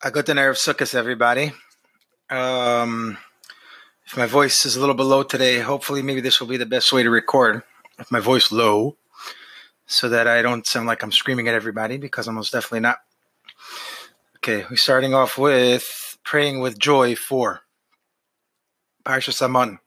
A good Erev Sukkot, everybody. Um, if my voice is a little below today, hopefully maybe this will be the best way to record. If my voice low, so that I don't sound like I'm screaming at everybody, because I'm most definitely not. Okay, we're starting off with praying with joy for Parshas Haman.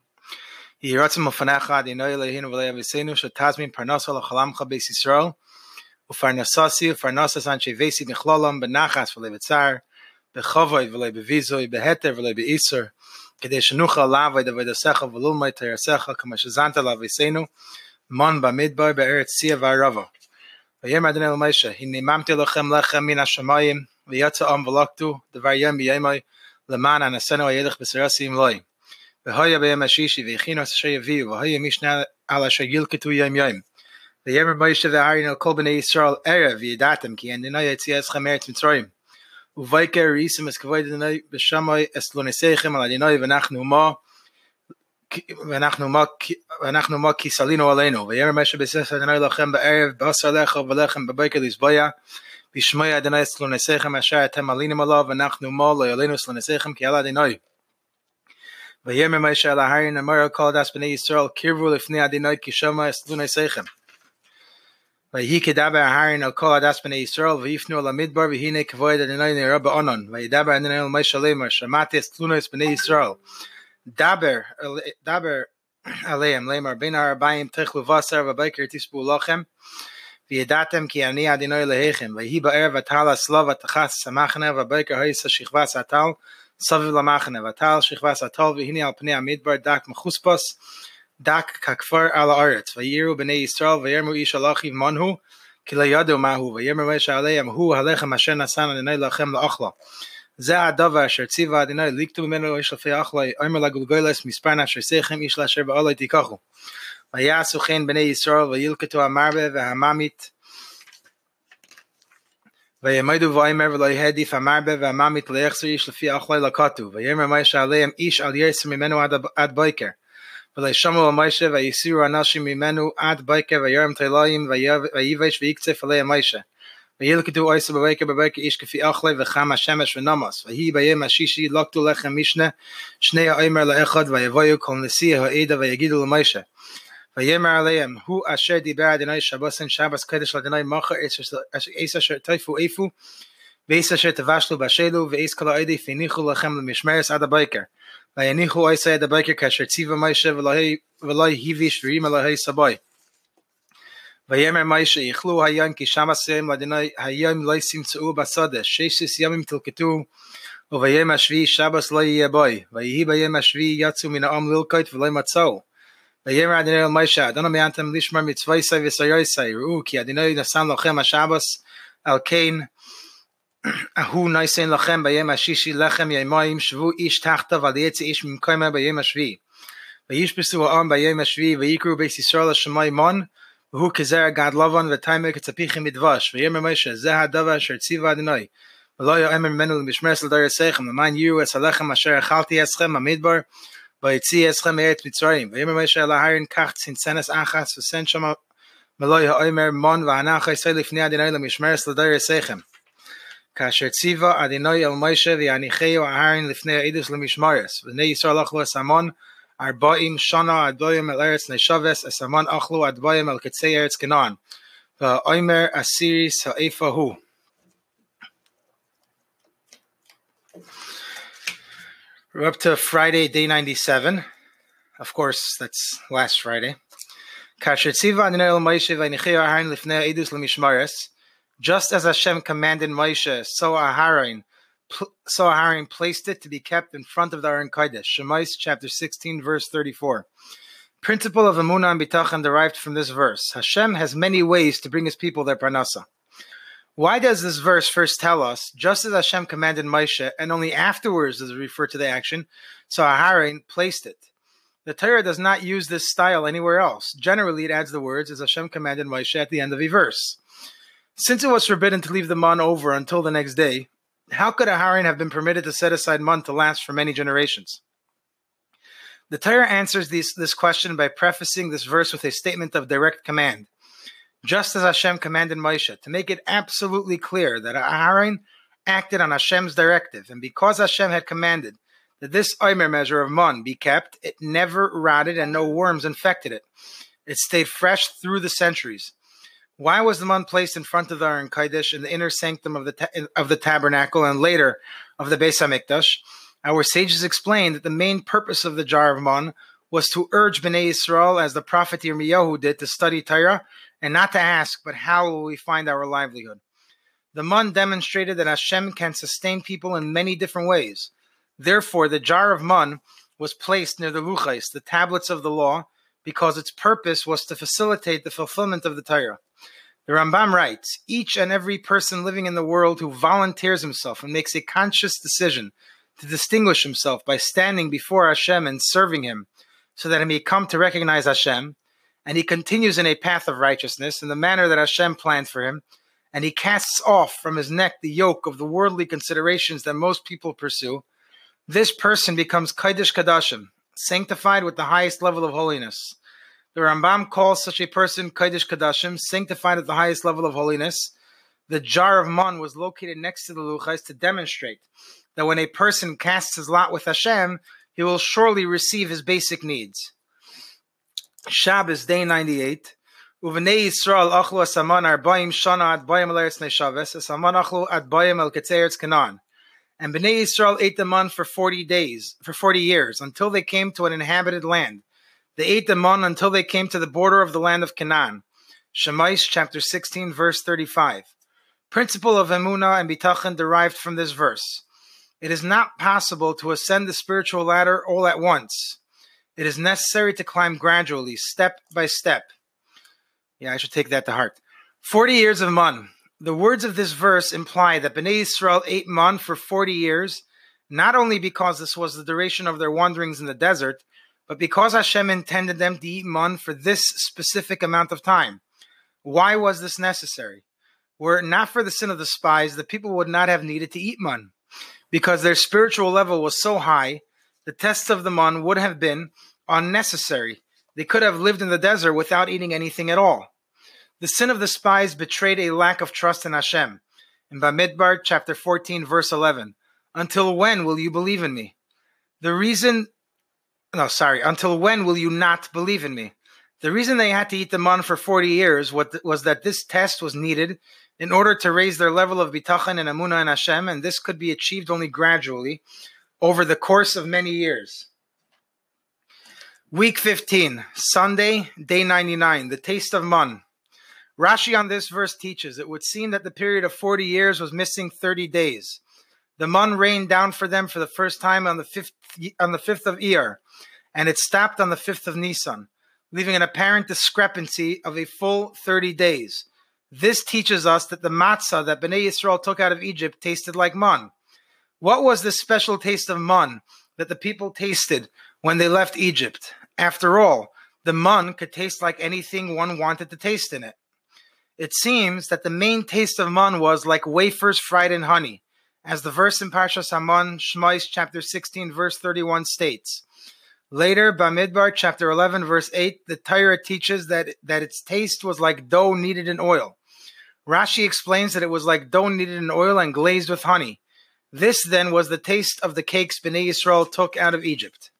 v'tzar בכבוד ולא בביזוי, בהתר ולא באיסור, כדי שנוכל לעבוד עבודתך וללמוד תרסך כמו שזנת לאביסנו, מון במדבר בארץ ציה וערבה. ויאמר אדוני למשה, הנה ממתי לכם לחם מן השמיים, ויצא עם ולקטו, דבר יום בימי, למען אנסנו הילך בסרסים לוי. והיה ביום השישי, והכינו אשר יביאו, והיה משנה על אשר ילקטו יום יום. ויאמר משה ואהרן על כל בני ישראל ערב, וידעתם כי אין דינה יציאתכם מארץ מצרים. ובויקר ריסם אס כבוד אדוני בשמי אס לא נסיכם על אדוני ואנחנו מה ואנחנו מה ואנחנו מה כי סלינו עלינו ויאמר משה בסס אדוני לכם בערב בשר לך ולחם בבוקר לסבויה בשמי אדוני אס לא נסיכם אשר אתם עלינים עליו ואנחנו מה לא יעלינו אס לא נסיכם כי על אדוני ויאמר משה אל ההרין אמר כל דס בני ישראל קירבו לפני אדוני כי שמע אס לא נסיכם ויהי כדבר ההרין על כל הדס בני ישראל ויפנו על המדבר והנה כבוד אדוני נראה בעונן וידבר אדוני על משה לאמר שמעתי את תלונס בני ישראל דבר דבר עליהם לאמר בין הארבעים תאכלו בשר ובקר תספו לכם וידעתם כי אני אדוני אלוהיכם ויהי בערב הטל הסלוב ותחס המחנה ובקר היסה שכבס הטל סביב למחנה וטל שכבס הטל והנה על פני המדבר דק מחוספוס דק ככפר על הארץ, ויראו בני ישראל וירמו איש על אחיו מנהו, כי לא ידעו מהו, ויאמר משה עליהם, הוא הלחם אשר נשא אדוני לכם לאכלה. זה הדבר אשר ציווה אדוני, ליקטו ממנו איש לפי אכלה, אומר לגולגולס, מספר נפשסיכם, איש לאשר בעולי תיקחו. ויעשו כן בני ישראל, וילקטו המרבה והממית, ויעמדו ויאמר ולא יהדיף המרבה והממית ליחזר איש לפי אכלה לקטו, ויאמר משה עליהם, איש על ירסר ממנו עד בויקר. וישמעו על משה ויסירו אנשים ממנו עד בוקר וירם תלויים ויבש ויקצף עלי משה. וילכדו עשר בבוקר בבוקר איש כפי אכלה וחם השמש ונמוס. ויהי ביום השישי לקטו לחם משנה שני האמר לאחד ויבואו כל נשיא העדה ויגידו למשה. ויאמר עליהם הוא אשר דיבר אדוני שבוסן שבס קדש לאדוני מחר עש אשר תיפו איפו ועש אשר תבשלו בשלו ועש כל העדה פניחו לכם למשמרס עד הבוקר. Vayanichu Isai the Biker Kasher Tziva Maisha Velai Hivish Vrim Elahai Sabai. Vayemer Maisha Ichlu Hayam Ki Shama Seim Ladinai Hayam Lai Simtsuu Basada Sheshis Yamim Tilketu Uvayem Ashvi Shabbos Lai Yabai Vayehi Vayem Ashvi Yatsu Mina Am Lilkait Velai Matzau Vayemer Adinai Maisha Adonai Meantem Lishmar Mitzvaisai Visayaisai Ru'u Ki Adinai Nasam Lochem HaShabbos Al Kain על כן הוא ניסן לכם ביום השישי לחם ימיים שבו איש תחתיו על יצא איש ממקומה ביום השביעי. וישפסו העם ביום השביעי ויקראו בית ישראל לשמי מון והוא כזרע גד לבן ותיימר כצפיחים מדבש ויאמר משה זה הדבר אשר ציווה אדוני ולא יאמר ממנו למשמרס לדור יסכם למען יראו את הלחם אשר אכלתי אסכם במדבר ויציא אסכם מארץ מצרים ויאמר משה אל ההרין קח צנצנס אחס וסן שמה מלוא יאמר מון והנח יעשה לפני אדוני למשמרס לדור יסכם כאשר ציווה אדינוי אל משה ויניחהו אהרן לפני העדוס למשמרס בני ישראל אכלו אסמון ארבעים שנה אדויים אל ארץ נשבס אסמון אכלו אדויים אל קצי ארץ כנען ואומר אסיריס האיפה הוא We're up to Friday, day 97. Of course, that's last Friday. כאשר ציווה אדוני אל משה ויניחהו אהרן לפני העדוס למשמרס just as Hashem commanded Moshe, so Aharon, so Aharon placed it to be kept in front of the Aron Kodesh. Shemais chapter 16, verse 34. Principle of Amunah and Bitachon derived from this verse. Hashem has many ways to bring his people their parnasa. Why does this verse first tell us, just as Hashem commanded Moshe, and only afterwards does it refer to the action, so Aharon placed it? The Torah does not use this style anywhere else. Generally, it adds the words as Hashem commanded Moshe at the end of a verse. Since it was forbidden to leave the man over until the next day, how could a Harin have been permitted to set aside man to last for many generations? The Torah answers this, this question by prefacing this verse with a statement of direct command. Just as Hashem commanded Moshe, to make it absolutely clear that Aharon acted on Hashem's directive, and because Hashem had commanded that this Omer measure of mun be kept, it never rotted and no worms infected it. It stayed fresh through the centuries. Why was the mun placed in front of the Aron Kodesh in the inner sanctum of the ta- of the tabernacle and later of the Beis Hamikdash? Our sages explained that the main purpose of the jar of mun was to urge Bnei Israel, as the prophet Yirmiyahu did, to study Torah and not to ask, but how will we find our livelihood? The mun demonstrated that Hashem can sustain people in many different ways. Therefore, the jar of mun was placed near the luchais, the tablets of the law, because its purpose was to facilitate the fulfillment of the Torah. The Rambam writes, each and every person living in the world who volunteers himself and makes a conscious decision to distinguish himself by standing before Hashem and serving Him, so that he may come to recognize Hashem, and he continues in a path of righteousness in the manner that Hashem planned for him, and he casts off from his neck the yoke of the worldly considerations that most people pursue, this person becomes Kaidish Kadashim, sanctified with the highest level of holiness. The Rambam calls such a person Kaidish Kadashim, sanctified at the highest level of holiness. The jar of mun was located next to the luchais to demonstrate that when a person casts his lot with Hashem, he will surely receive his basic needs. Shabbos, day 98. Uvnei Yisrael achlu asaman arbaim shana ad bayim leretz neshaves, asaman achlu ad bayim el ketzeretz kanan. And Bnei Yisrael ate the man for 40 days, for 40 years, until they came to an inhabited land. They ate the man until they came to the border of the land of Canaan. Shemais chapter 16, verse 35. Principle of Emunah and Bitachon derived from this verse. It is not possible to ascend the spiritual ladder all at once. It is necessary to climb gradually, step by step. Yeah, I should take that to heart. 40 years of man. The words of this verse imply that Bnei Israel ate man for 40 years, not only because this was the duration of their wanderings in the desert, but because Hashem intended them to eat man for this specific amount of time. Why was this necessary? Were it not for the sin of the spies, the people would not have needed to eat man because their spiritual level was so high, the tests of the man would have been unnecessary. They could have lived in the desert without eating anything at all. The sin of the spies betrayed a lack of trust in Hashem. In Bamidbar, chapter 14, verse 11, until when will you believe in me? The reason, no, sorry, until when will you not believe in me? The reason they had to eat the man for 40 years was that this test was needed in order to raise their level of bitachon and amuna and Hashem, and this could be achieved only gradually over the course of many years. Week 15, Sunday, day 99, the taste of mun. Rashi on this verse teaches it would seem that the period of 40 years was missing 30 days. The mun rained down for them for the first time on the 5th, on the 5th of Iyar, and it stopped on the 5th of Nisan, leaving an apparent discrepancy of a full 30 days. This teaches us that the matzah that Bnei Yisrael took out of Egypt tasted like man. What was this special taste of man that the people tasted when they left Egypt? After all, the mun could taste like anything one wanted to taste in it. It seems that the main taste of mun was like wafers fried in honey, as the verse in Parshas Haman, Shmais chapter 16, verse 31 states. Later, Bamidbar chapter 11, verse 8, the Torah teaches that, that its taste was like dough kneaded in oil. Rashi explains that it was like dough kneaded in oil and glazed with honey. This then was the taste of the cakes Bnei Yisrael took out of Egypt.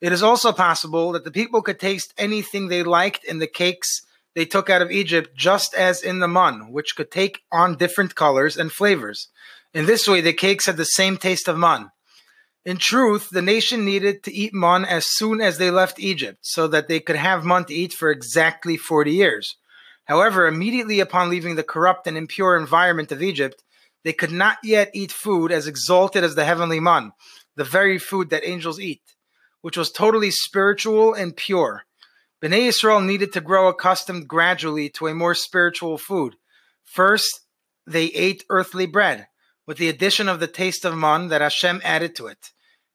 It is also possible that the people could taste anything they liked in the cakes they took out of Egypt, just as in the mun, which could take on different colors and flavors. In this way, the cakes had the same taste of man. In truth, the nation needed to eat man as soon as they left Egypt, so that they could have man to eat for exactly 40 years. However, immediately upon leaving the corrupt and impure environment of Egypt, they could not yet eat food as exalted as the heavenly man, the very food that angels eat, which was totally spiritual and pure. Bnei Israel needed to grow accustomed gradually to a more spiritual food. First, they ate earthly bread, with the addition of the taste of man that Hashem added to it.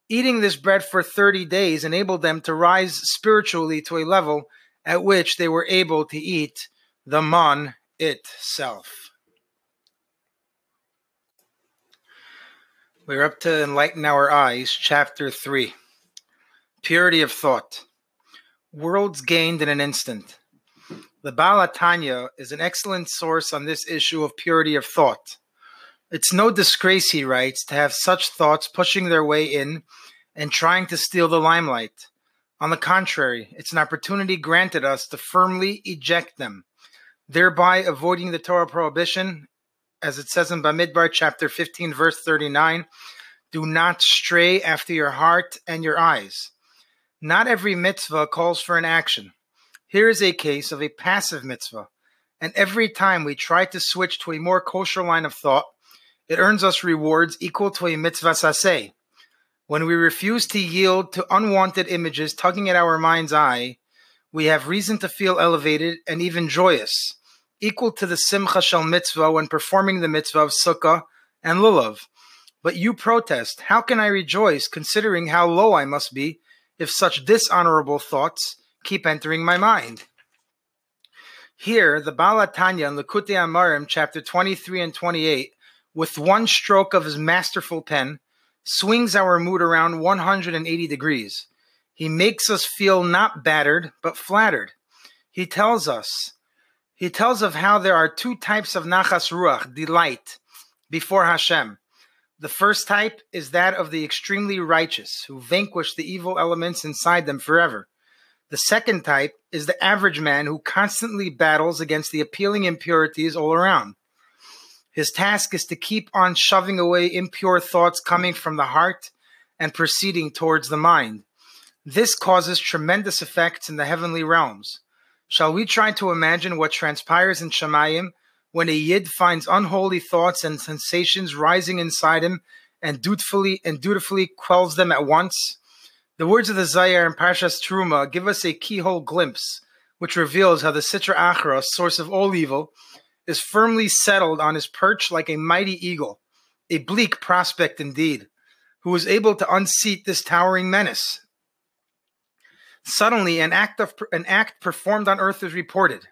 Eating this bread for 30 days enabled them to rise spiritually to a level at which they were able to eat the man itself. We're up to Enlighten Our Eyes, Chapter 3 Purity of Thought. Worlds gained in an instant. The Baal HaTanya is an excellent source on this issue of purity of thought. It's no disgrace, he writes, to have such thoughts pushing their way in and trying to steal the limelight. On the contrary, it's an opportunity granted us to firmly eject them, thereby avoiding the Torah prohibition, as it says in Bamidbar chapter 15, verse 39 do not stray after your heart and your eyes. Not every mitzvah calls for an action. Here is a case of a passive mitzvah, and every time we try to switch to a more kosher line of thought, it earns us rewards equal to a mitzvas aseh. When we refuse to yield to unwanted images tugging at our mind's eye, we have reason to feel elevated and even joyous, equal to the simcha shel mitzvah when performing the mitzvah of sukkah and lulav. But you protest. How can I rejoice, considering how low I must be, if such dishonorable thoughts keep entering my mind? Here, the Baal HaTanya in Likutei Amarim, chapter 23 and 28, with one stroke of his masterful pen, swings our mood around 180 degrees. He makes us feel not battered, but flattered. He tells us, he tells of how there are two types of nachas ruach, delight, before Hashem. The first type is that of the extremely righteous, who vanquish the evil elements inside them forever. The second type is the average man who constantly battles against the appealing impurities all around. His task is to keep on shoving away impure thoughts coming from the heart and proceeding towards the mind. This causes tremendous effects in the heavenly realms. Shall we try to imagine what transpires in Shemayim when a yid finds unholy thoughts and sensations rising inside him and dutifully and dutifully quells them at once. The words of the Zohar and Parshas Truma give us a keyhole glimpse, which reveals how the Sitra Achra, source of all evil, is firmly settled on his perch like a mighty eagle, a bleak prospect indeed, who is able to unseat this towering menace. Suddenly, an act of an act performed on earth is reported.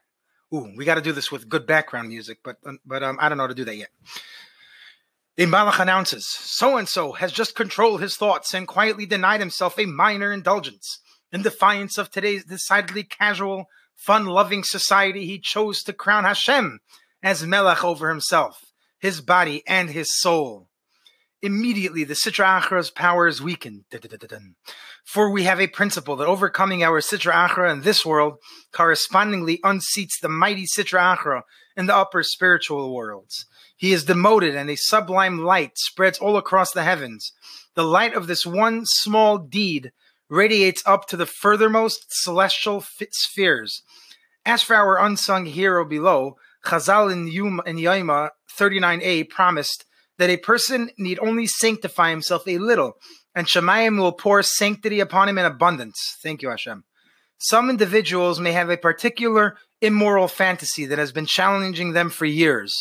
Ooh, we got to do this with good background music, but but um, I don't know how to do that yet. The Malach announces, so and so has just controlled his thoughts and quietly denied himself a minor indulgence. In defiance of today's decidedly casual, fun loving society, he chose to crown Hashem as Melech over himself, his body, and his soul. Immediately, the Sitra Achra's power is weakened. For we have a principle that overcoming our Sitra Achra in this world correspondingly unseats the mighty Sitra Achra in the upper spiritual worlds. He is demoted, and a sublime light spreads all across the heavens. The light of this one small deed radiates up to the furthermost celestial spheres. As for our unsung hero below, Chazal in, Yuma, in Yaima 39a promised that a person need only sanctify himself a little, and Shemayim will pour sanctity upon him in abundance. Thank you, Hashem. Some individuals may have a particular immoral fantasy that has been challenging them for years.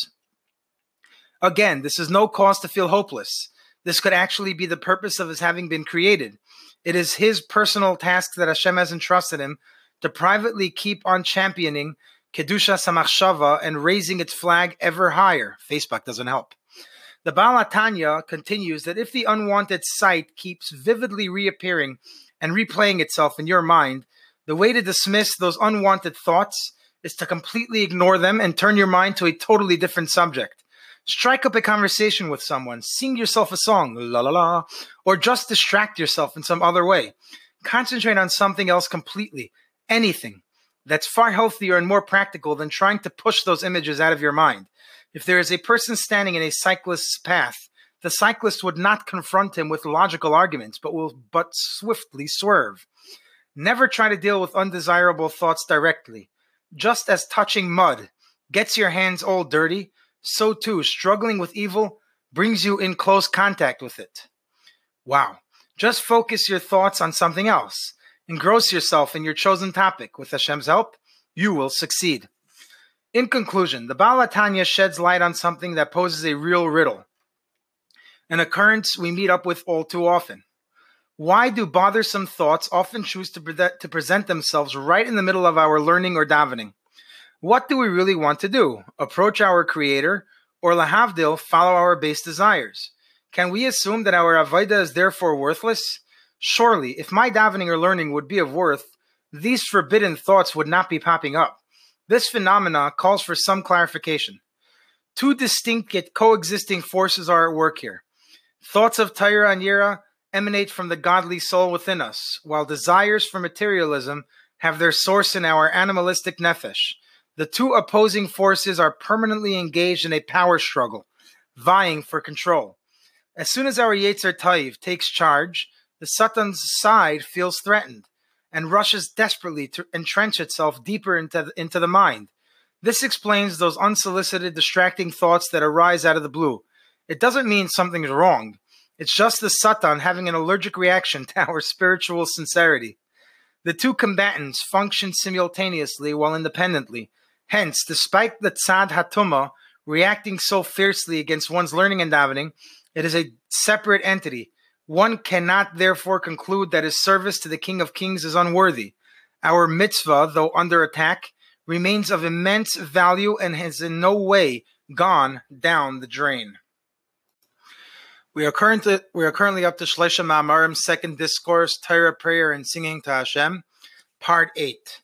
Again, this is no cause to feel hopeless. This could actually be the purpose of his having been created. It is his personal task that Hashem has entrusted him to privately keep on championing Kedusha Samachshava and raising its flag ever higher. Facebook doesn't help. The Baal HaTanya continues that if the unwanted sight keeps vividly reappearing and replaying itself in your mind, the way to dismiss those unwanted thoughts is to completely ignore them and turn your mind to a totally different subject. Strike up a conversation with someone, sing yourself a song, la la la, or just distract yourself in some other way. Concentrate on something else completely, anything. That's far healthier and more practical than trying to push those images out of your mind. If there is a person standing in a cyclist's path, the cyclist would not confront him with logical arguments, but will but swiftly swerve. Never try to deal with undesirable thoughts directly. Just as touching mud gets your hands all dirty, so too struggling with evil brings you in close contact with it. Wow. Just focus your thoughts on something else. Engross yourself in your chosen topic. With Hashem's help, you will succeed. In conclusion, the Baal HaTanya sheds light on something that poses a real riddle, an occurrence we meet up with all too often. Why do bothersome thoughts often choose to, pre- to present themselves right in the middle of our learning or davening? What do we really want to do? Approach our Creator, or lahavdil, follow our base desires? Can we assume that our avodah is therefore worthless? Surely, if my davening or learning would be of worth, these forbidden thoughts would not be popping up. This phenomena calls for some clarification. Two distinct yet coexisting forces are at work here. Thoughts of Torah and Yira emanate from the godly soul within us, while desires for materialism have their source in our animalistic nefesh. The two opposing forces are permanently engaged in a power struggle, vying for control. As soon as our Yetzer Taiv takes charge, the Satan's side feels threatened and rushes desperately to entrench itself deeper into the, into the mind. This explains those unsolicited, distracting thoughts that arise out of the blue. It doesn't mean something's wrong. It's just the Satan having an allergic reaction to our spiritual sincerity. The two combatants function simultaneously while independently. Hence, despite the Tzad Hatuma reacting so fiercely against one's learning and davening, it is a separate entity. One cannot therefore conclude that his service to the King of Kings is unworthy. Our mitzvah, though under attack, remains of immense value and has in no way gone down the drain. We are currently we are currently up to Shlesha Ma'amarim, second discourse, Torah prayer and singing to Hashem, part eight.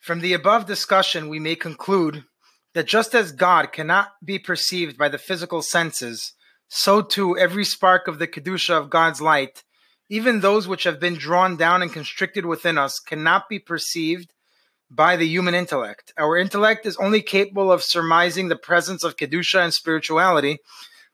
From the above discussion, we may conclude that just as God cannot be perceived by the physical senses, so too every spark of the kedusha of God's light, even those which have been drawn down and constricted within us, cannot be perceived by the human intellect. Our intellect is only capable of surmising the presence of kedusha and spirituality,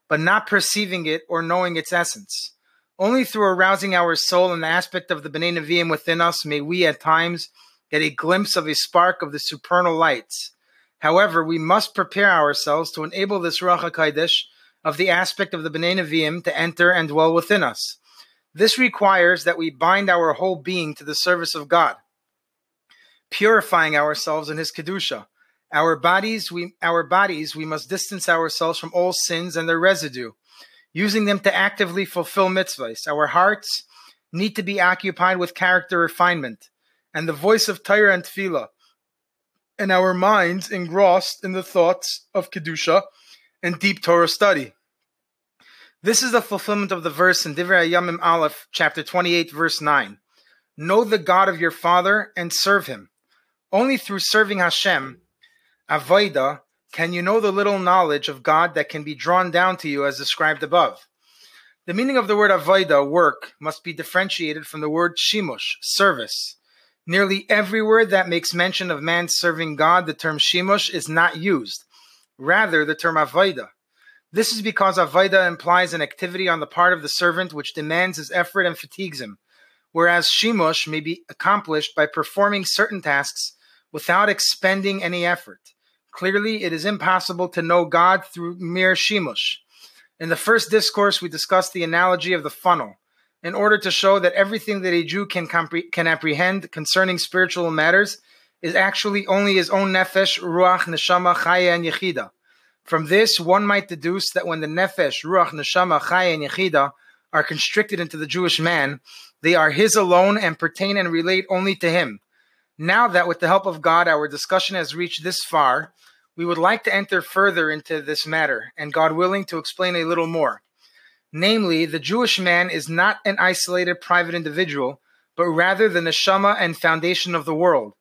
but not perceiving it or knowing its essence. Only through arousing our soul and the aspect of the B'nai Nevi'im within us may we at times get a glimpse of a spark of the supernal lights. However, we must prepare ourselves to enable this Ruach HaKodesh of the aspect of the B'nai Nevi'im to enter and dwell within us. This requires that we bind our whole being to the service of God purifying ourselves in his kedusha. Our bodies, we our bodies, we must distance ourselves from all sins and their residue, using them to actively fulfill mitzvahs. Our hearts need to be occupied with character refinement and the voice of Torah and Tefillah, and our minds engrossed in the thoughts of kedusha and deep Torah study. This is the fulfillment of the verse in Divrei Yamim Aleph, chapter 28, verse 9. Know the God of your father and serve him. Only through serving Hashem, Avoida, can you know the little knowledge of God that can be drawn down to you as described above. The meaning of the word Avoida, work, must be differentiated from the word Shimush, service. Nearly everywhere that makes mention of man serving God, the term Shimush is not used. Rather, the term Avoida. This is because Avoida implies an activity on the part of the servant which demands his effort and fatigues him, whereas Shimush may be accomplished by performing certain tasks without expending any effort. Clearly, it is impossible to know God through mere shimush. In the first discourse, we discussed the analogy of the funnel in order to show that everything that a Jew can, compre- can apprehend concerning spiritual matters is actually only his own nefesh, ruach, neshama, chaya, and yechida. From this, one might deduce that when the nefesh, ruach, neshama, chaya, and yechida are constricted into the Jewish man, they are his alone and pertain and relate only to him. Now that with the help of God our discussion has reached this far, we would like to enter further into this matter, and God willing, to explain a little more. Namely, the Jewish man is not an isolated private individual, but rather the neshama and foundation of the world.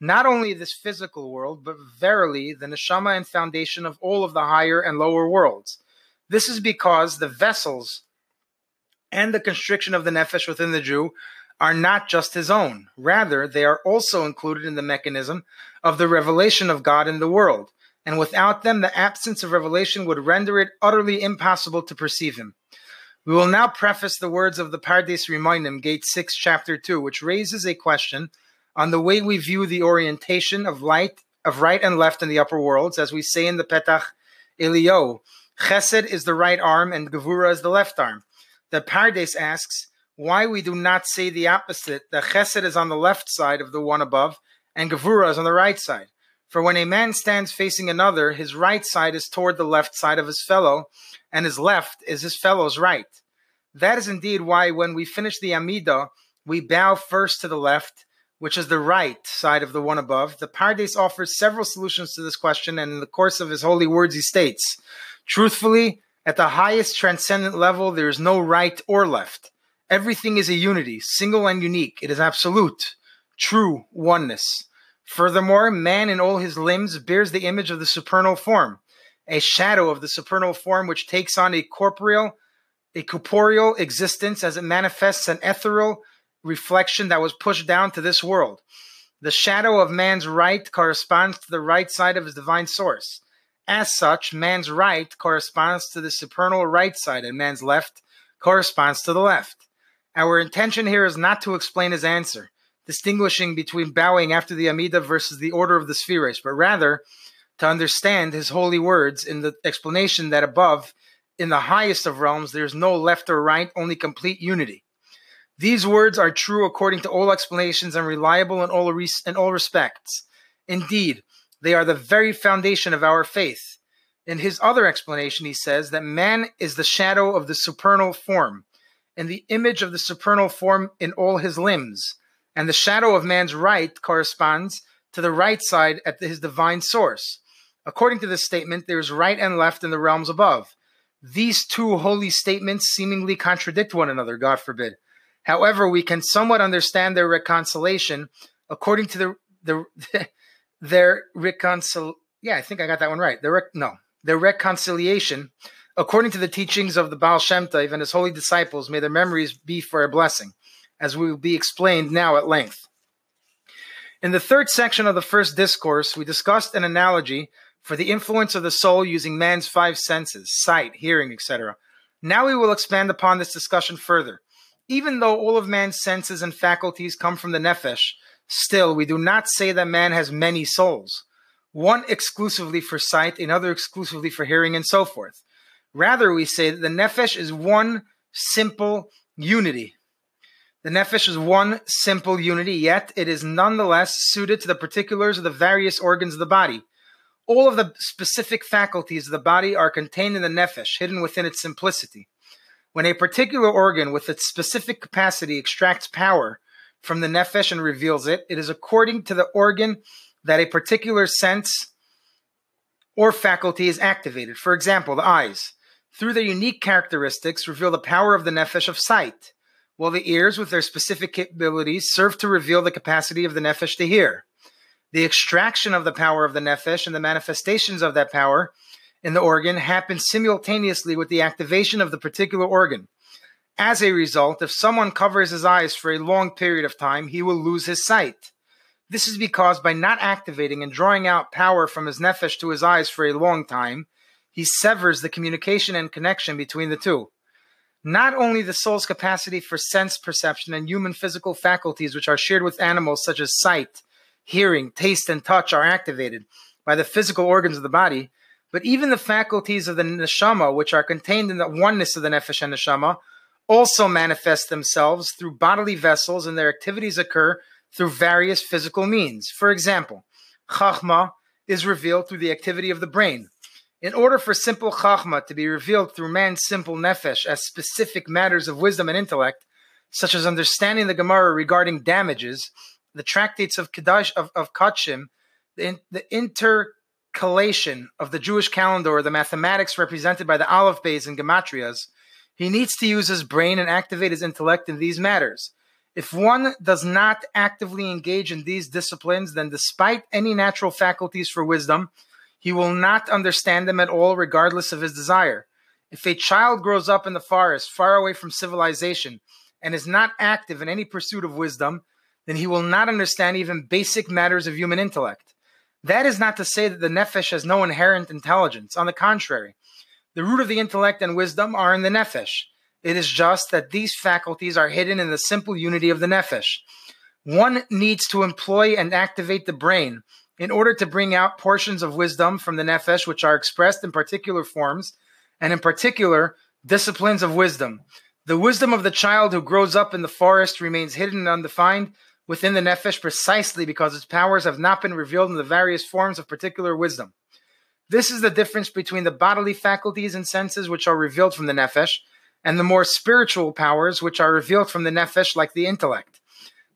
Not only this physical world, but verily the neshama and foundation of all of the higher and lower worlds. This is because the vessels and the constriction of the nefesh within the Jew are not just his own. Rather, they are also included in the mechanism of the revelation of God in the world. And without them, the absence of revelation would render it utterly impossible to perceive him. We will now preface the words of the Pardes Rimonim, Gate 6, Chapter 2, which raises a question on the way we view the orientation of light, of right and left in the upper worlds, as we say in the Petach Eliyahu. Chesed is the right arm and Gevura is the left arm. The Pardes asks, why we do not say the opposite, that chesed is on the left side of the one above, and gevura is on the right side. For when a man stands facing another, his right side is toward the left side of his fellow, and his left is his fellow's right. That is indeed why when we finish the Amida, we bow first to the left, which is the right side of the one above. The Pardes offers several solutions to this question, and in the course of his holy words, he states, Truthfully, at the highest transcendent level, there is no right or left. Everything is a unity, single and unique. It is absolute, true oneness. Furthermore, man in all his limbs bears the image of the supernal form. a shadow of the supernal form which takes on a corporeal, a corporeal existence as it manifests an ethereal reflection that was pushed down to this world. The shadow of man's right corresponds to the right side of his divine source. As such, man's right corresponds to the supernal right side, and man's left corresponds to the left. Our intention here is not to explain his answer, distinguishing between bowing after the Amida versus the order of the spheres, but rather to understand his holy words in the explanation that above, in the highest of realms, there is no left or right, only complete unity. These words are true according to all explanations and reliable in all, in all respects. Indeed, they are the very foundation of our faith. In his other explanation, he says that man is the shadow of the supernal form, and the image of the supernal form in all his limbs, and the shadow of man's right corresponds to the right side at his divine source. According to this statement, there is right and left in the realms above. These two holy statements seemingly contradict one another, God forbid. However, we can somewhat understand their reconciliation according to the the their reconcil. Yeah, I think I got that one right. Their rec- no, their reconciliation, according to the teachings of the Baal Shem Tov and his holy disciples. May their memories be for a blessing, as will be explained now at length. In the third section of the first discourse, we discussed an analogy for the influence of the soul using man's five senses sight, hearing, etc. Now we will expand upon this discussion further. Even though all of man's senses and faculties come from the nefesh, still we do not say that man has many souls, one exclusively for sight, another exclusively for hearing, and so forth. Rather, we say that the nefesh is one simple unity. The nefesh is one simple unity, yet it is nonetheless suited to the particulars of the various organs of the body all of the specific faculties of the body are contained in the nefesh, hidden within its simplicity. When a particular organ with its specific capacity extracts power from the nefesh and reveals it, it is according to the organ that a particular sense or faculty is activated. For example, the eyes, through their unique characteristics, reveal the power of the nefesh of sight, while the ears, with their specific capabilities, serve to reveal the capacity of the nefesh to hear the extraction of the power of the nefesh and the manifestations of that power in the organ happens simultaneously with the activation of the particular organ. As a result, if someone covers his eyes for a long period of time, he will lose his sight. This is because by not activating and drawing out power from his nefesh to his eyes for a long time, he severs the communication and connection between the two. Not only the soul's capacity for sense perception and human physical faculties, which are shared with animals such as sight, hearing, taste, and touch are activated by the physical organs of the body, but even the faculties of the neshama, which are contained in the oneness of the nefesh and neshama, also manifest themselves through bodily vessels, and their activities occur through various physical means. For example, chachma is revealed through the activity of the brain. In order for simple chachma to be revealed through man's simple nefesh as specific matters of wisdom and intellect, such as understanding the Gemara regarding damages, the tractates of Kadash of, of Kachim, the, the intercalation of the Jewish calendar or the mathematics represented by the Aleph Beis and Gematrias, he needs to use his brain and activate his intellect in these matters. If one does not actively engage in these disciplines, then despite any natural faculties for wisdom, he will not understand them at all, regardless of his desire. If a child grows up in the forest, far away from civilization, and is not active in any pursuit of wisdom, then he will not understand even basic matters of human intellect. That is not to say that the nefesh has no inherent intelligence. On the contrary, the root of the intellect and wisdom are in the nefesh. It is just that these faculties are hidden in the simple unity of the nefesh. One needs to employ and activate the brain in order to bring out portions of wisdom from the nefesh which are expressed in particular forms and in particular disciplines of wisdom. The wisdom of the child who grows up in the forest remains hidden and undefined within the nefesh precisely because its powers have not been revealed in the various forms of particular wisdom. This is the difference between the bodily faculties and senses which are revealed from the nefesh and the more spiritual powers which are revealed from the nefesh like the intellect.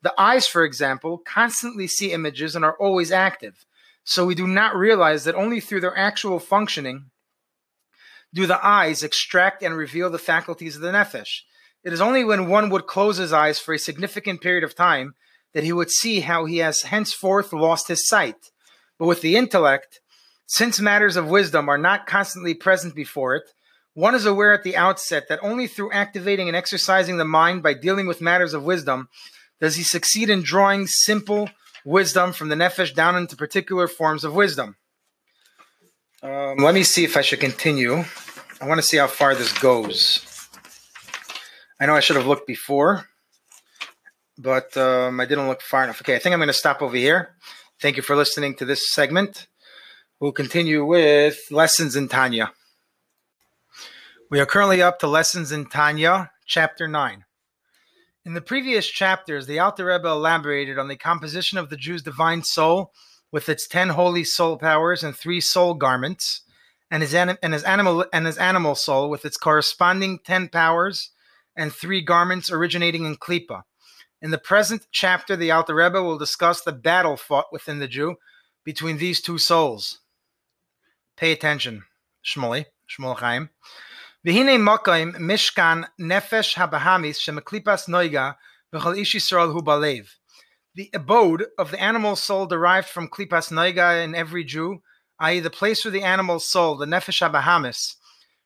The eyes, for example, constantly see images and are always active. So we do not realize that only through their actual functioning do the eyes extract and reveal the faculties of the nefesh. It is only when one would close his eyes for a significant period of time that he would see how he has henceforth lost his sight. But with the intellect, Since matters of wisdom are not constantly present before it, one is aware at the outset that only through activating and exercising the mind by dealing with matters of wisdom does he succeed in drawing simple wisdom from the nefesh down into particular forms of wisdom. Um, let me see if I should continue. I want to see how far this goes. I know I should have looked before, but um, I didn't look far enough. Okay, I think I'm going to stop over here. Thank you for listening to this segment. We'll continue with lessons in Tanya. We are currently up to lessons in Tanya, chapter 9. In the previous chapters, the Alter Rebbe elaborated on the composition of the Jew's divine soul with its ten holy soul powers and three soul garments, and his, anim- and his animal and his animal soul with its corresponding ten powers and three garments originating in Klippa. In the present chapter, the Alter Rebbe will discuss the battle fought within the Jew between these two souls. Pay attention, Shmuley, Shmuel Chaim. V'hine mokaim mishkan nefesh habahamis shemeklipas noiga v'chol ish Yisrael hu balev. The abode of the animal soul derived from klipas noiga in every Jew, i.e., the place where the animal soul, the nefesh habahamis,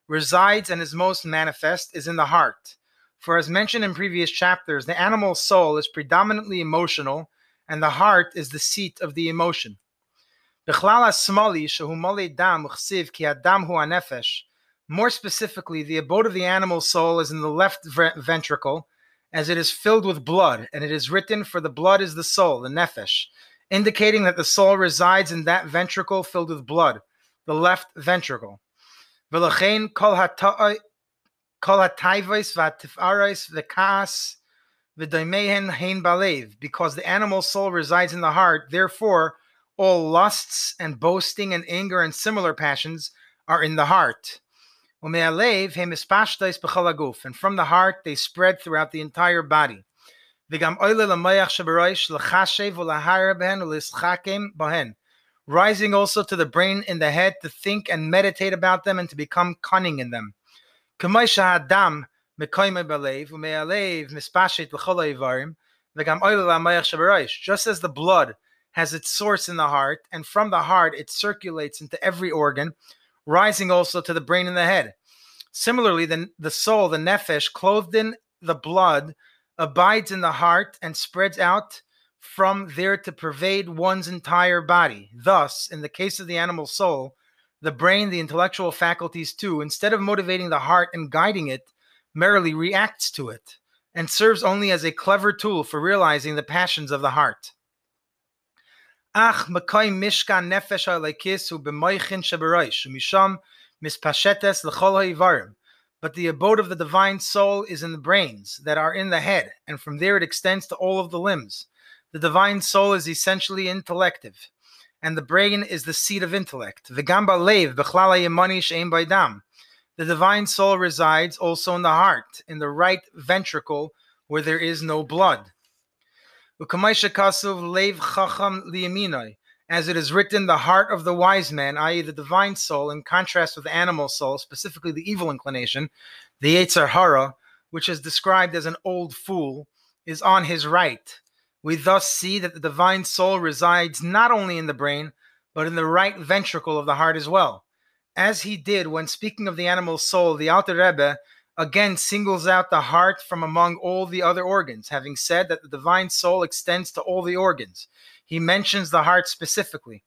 resides and is most manifest, is in the heart. For as mentioned in previous chapters, the animal soul is predominantly emotional, and the heart is the seat of the emotion. More specifically, the abode of the animal soul is in the left ventricle, as it is filled with blood, and it is written, For the blood is the soul, the nefesh, indicating that the soul resides in that ventricle filled with blood, the left ventricle. Hata'is v'atifarais v'kas v'daimehen hein balev, because the animal soul resides in the heart, therefore all lusts and boasting and anger and similar passions are in the heart. And from the heart they spread throughout the entire body. Rising also to the brain in the head to think and meditate about them and to become cunning in them. Just as the blood has its source in the heart, and from the heart it circulates into every organ, rising also to the brain and the head. Similarly, the, the soul, the nefesh, clothed in the blood, abides in the heart and spreads out from there to pervade one's entire body. Thus, in the case of the animal soul, the brain, the intellectual faculties too, instead of motivating the heart and guiding it, merely reacts to it and serves only as a clever tool for realizing the passions of the heart. But the abode of the divine soul is in the brains that are in the head, and from there it extends to all of the limbs. The divine soul is essentially intellective, and the brain is the seat of intellect. V'gamba lev b'chlala yemani she'em baydam. The divine soul resides also in the heart, in the right ventricle, where there is no blood. As it is written, the heart of the wise man, i.e., the divine soul, in contrast with the animal soul, specifically the evil inclination, the Yetzer Hara, which is described as an old fool, is on his right. We thus see that the divine soul resides not only in the brain, but in the right ventricle of the heart as well. As he did when speaking of the animal soul, the Alter Rebbe again singles out the heart from among all the other organs, having said that the divine soul extends to all the organs. He mentions the heart specifically,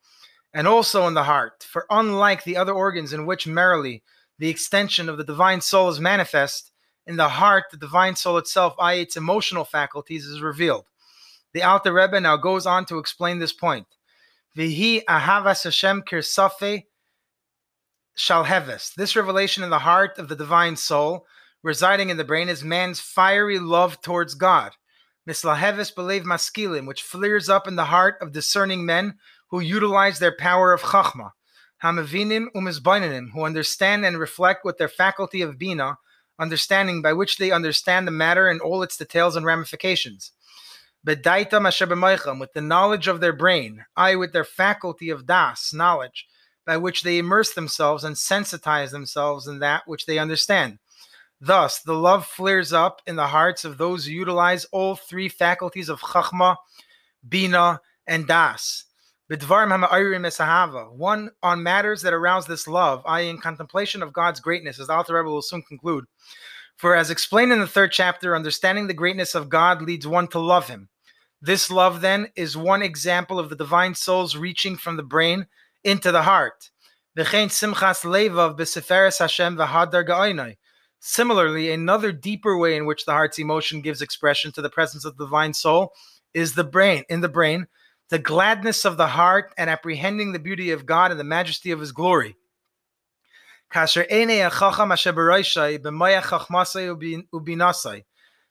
and also in the heart, for unlike the other organs in which merely the extension of the divine soul is manifest, in the heart, the divine soul itself, i.e., its emotional faculties, is revealed. The Alter Rebbe now goes on to explain this point. Vihi ahavas Hashem kirsafe shalheves. This revelation in the heart of the divine soul residing in the brain is man's fiery love towards God. Mislahevis believe maskilim, which flares up in the heart of discerning men who utilize their power of chachma. Hamavinim umizbainanim, who understand and reflect with their faculty of bina, understanding by which they understand the matter in all its details and ramifications. Bedaita mashabemaichem, with the knowledge of their brain, I with their faculty of das, knowledge, by which they immerse themselves and sensitize themselves in that which they understand. Thus, the love flares up in the hearts of those who utilize all three faculties of Chachma, Bina, and Das. one on matters that arouse this love, i.e., in contemplation of God's greatness, as the Alter Rebbe will soon conclude. For as explained in the third chapter, understanding the greatness of God leads one to love Him. This love, then, is one example of the divine souls reaching from the brain into the heart. Similarly, another deeper way in which the heart's emotion gives expression to the presence of the divine soul is the brain. In the brain, the gladness of the heart and apprehending the beauty of God and the majesty of His glory.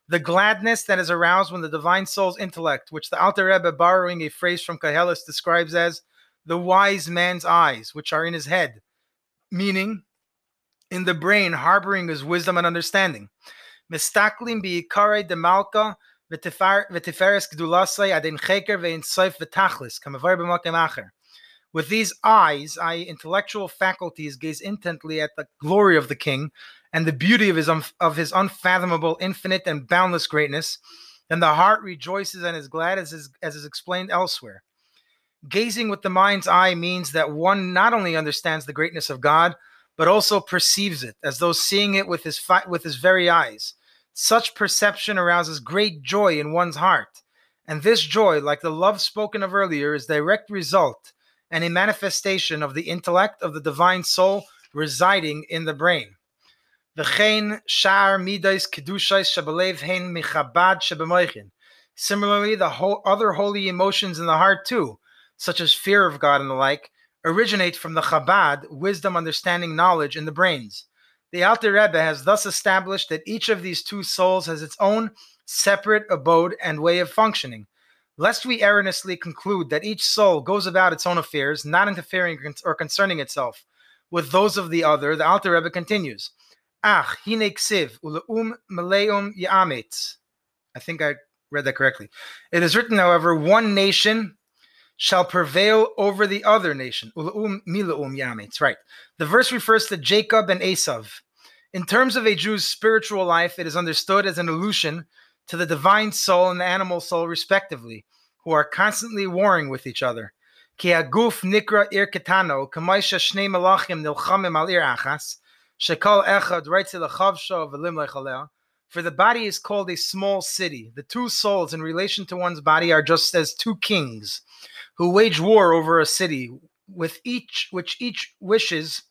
The gladness that is aroused when the divine soul's intellect, which the Alter Rebbe, borrowing a phrase from Koheles, describes as the wise man's eyes, which are in his head, meaning in the brain harboring his wisdom and understanding. Mistaklim bi'ikare de malka v'tiferes gdulasai adin cheker ve'in v'tachlis kamavar b'makim acher. With these eyes, i.e., intellectual faculties, gaze intently at the glory of the king and the beauty of his, um, of his unfathomable, infinite, and boundless greatness, then the heart rejoices and is glad, as is, as is explained elsewhere. Gazing with the mind's eye means that one not only understands the greatness of God, but also perceives it, as though seeing it with his, fi- with his very eyes. Such perception arouses great joy in one's heart. And this joy, like the love spoken of earlier, is direct result and a manifestation of the intellect of the divine soul residing in the brain. Similarly, the other holy emotions in the heart too, such as fear of God and the like, originate from the Chabad, wisdom, understanding, knowledge in the brains. The Alter Rebbe has thus established that each of these two souls has its own separate abode and way of functioning. Lest we erroneously conclude that each soul goes about its own affairs, not interfering or concerning itself with those of the other, the Alter Rebbe continues, Ach, hine ksiv, uleum meleum yamet. I think I read that correctly. It is written, however, one nation shall prevail over the other nation. Uleum mileum yamet. Right. The verse refers to Jacob and Esav. In terms of a Jew's spiritual life, it is understood as an allusion to the divine soul and the animal soul, respectively, who are constantly warring with each other. Ki aguf nikra ir ketano, kamaisha shnei malachim nilchamim al ir achas, shekol echad reitzi lechavsho v'lim lechalea. For the body is called a small city. The two souls in relation to one's body are just as two kings who wage war over a city, with each which each wishes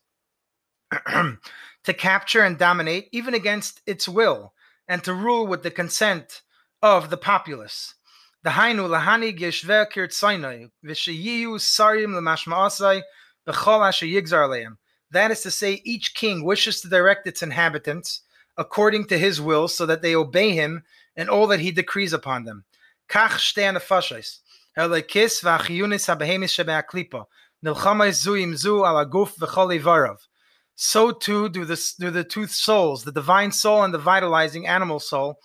to capture and dominate, even against its will and to rule with the consent of the populace. The Hainu lahani geshver kirtsainai v'sheyiyu sarim l'mashmaasai b'chol asher yigzar leim. That is to say, each king wishes to direct its inhabitants according to his will, so that they obey him and all that he decrees upon them. So too do the, do the two souls, the divine soul and the vitalizing animal soul,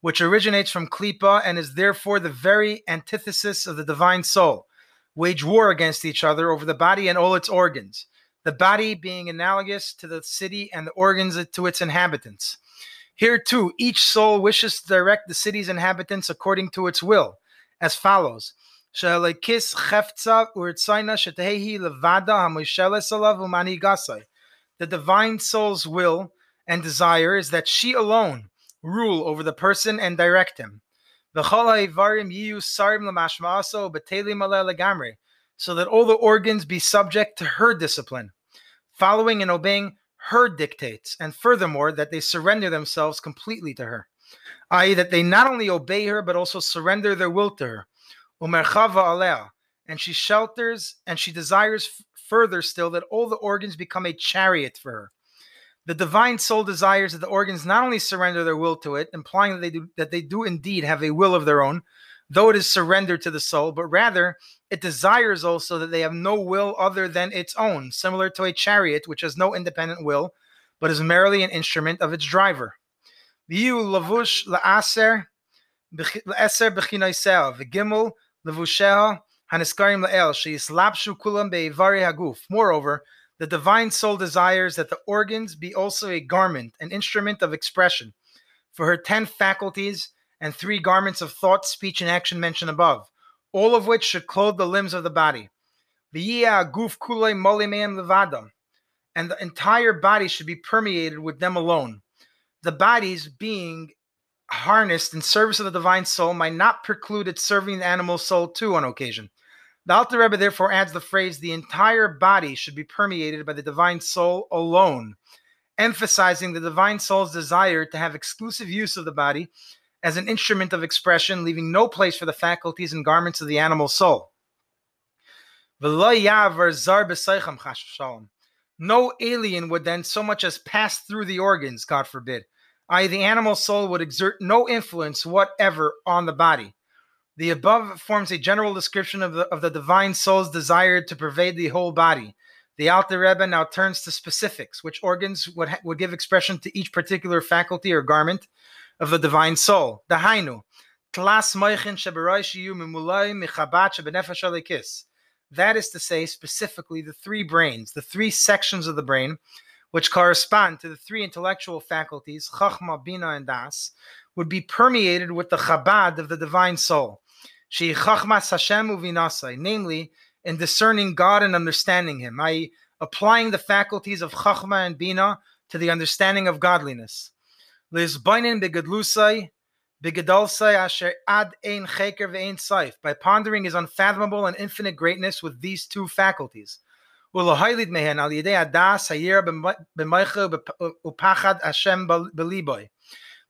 which originates from Klippa and is therefore the very antithesis of the divine soul, wage war against each other over the body and all its organs, the body being analogous to the city and the organs to its inhabitants. Here too, each soul wishes to direct the city's inhabitants according to its will, as follows. The divine soul's will and desire is that she alone rule over the person and direct him. So that all the organs be subject to her discipline, following and obeying her dictates, and furthermore, that they surrender themselves completely to her, i.e., that they not only obey her, but also surrender their will to her. And she shelters and she desires further still that all the organs become a chariot for her. The divine soul desires that the organs not only surrender their will to it, implying that they do that they do indeed have a will of their own, though it is surrendered to the soul, but rather it desires also that they have no will other than its own, similar to a chariot which has no independent will, but is merely an instrument of its driver. lavush la'aser la'aser v'gimel Haniskarim la'el sheyislapshu kulam be'ivari haguf. Moreover, the divine soul desires that the organs be also a garment, an instrument of expression, for her ten faculties and three garments of thought, speech, and action mentioned above, all of which should clothe the limbs of the body. guf kulei molimeim levadam, and the entire body should be permeated with them alone. The bodies being harnessed in service of the divine soul might not preclude its serving the animal soul too on occasion. The Alter Rebbe therefore adds the phrase, the entire body should be permeated by the divine soul alone, emphasizing the divine soul's desire to have exclusive use of the body as an instrument of expression, leaving no place for the faculties and garments of the animal soul. No alien would then so much as pass through the organs, God forbid, I, the animal soul would exert no influence whatever on the body. The above forms a general description of the, of the divine soul's desire to pervade the whole body. The Alter Rebbe now turns to specifics, which organs would, ha- would give expression to each particular faculty or garment of the divine soul. The Hainu. That is to say, specifically, the three brains, the three sections of the brain, which correspond to the three intellectual faculties, Chachma, Bina, and Das, would be permeated with the Chabad of the divine soul. Namely, in discerning God and understanding Him, i.e., applying the faculties of Chachma and Bina to the understanding of godliness. By pondering his unfathomable and infinite greatness with these two faculties.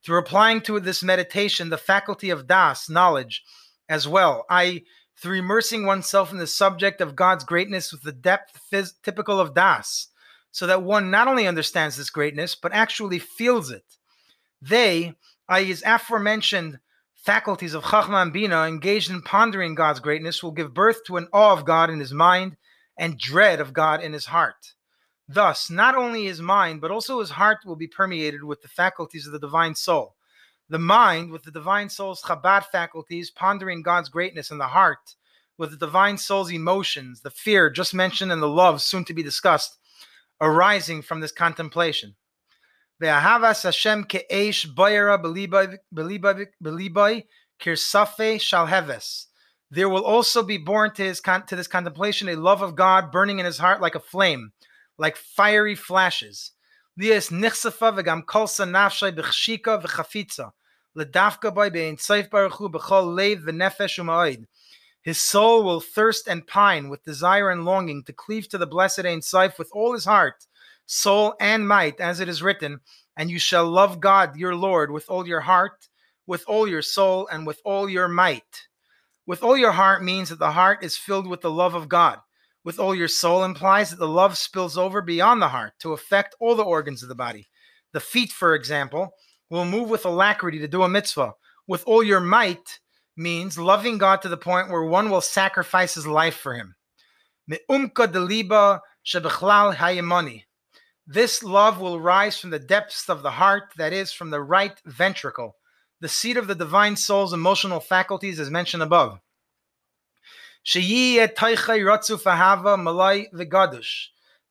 Through applying to this meditation the faculty of das, knowledge, as well, I through immersing oneself in the subject of God's greatness with the depth phys- typical of das, so that one not only understands this greatness, but actually feels it. They, i.e., aforementioned faculties of Chachma and Bina, engaged in pondering God's greatness, will give birth to an awe of God in his mind and dread of God in his heart. Thus, not only his mind, but also his heart will be permeated with the faculties of the divine soul. The mind, with the divine soul's Chabad faculties, pondering God's greatness, and the heart, with the divine soul's emotions, the fear just mentioned, and the love soon to be discussed, arising from this contemplation. Ve'ahavas Hashem ke'esh bayara belibai kirsafe shalheves. There will also be born to his con- to this contemplation a love of God burning in his heart like a flame, like fiery flashes. Lias nichsafa v'gam kolsa nafshay b'chshika v'chafitza ledafka by be'in tzayf baruchu b'chol leiv v'nefesh u'ma'id. His soul will thirst and pine with desire and longing to cleave to the blessed Ein Sof with all his heart soul, and might, as it is written, and you shall love God your Lord with all your heart, with all your soul, and with all your might. With all your heart means that the heart is filled with the love of God. With all your soul implies that the love spills over beyond the heart to affect all the organs of the body. The feet, for example, will move with alacrity to do a mitzvah. With all your might means loving God to the point where one will sacrifice his life for him. This love will rise from the depths of the heart, that is, from the right ventricle, the seat of the divine soul's emotional faculties, as mentioned above.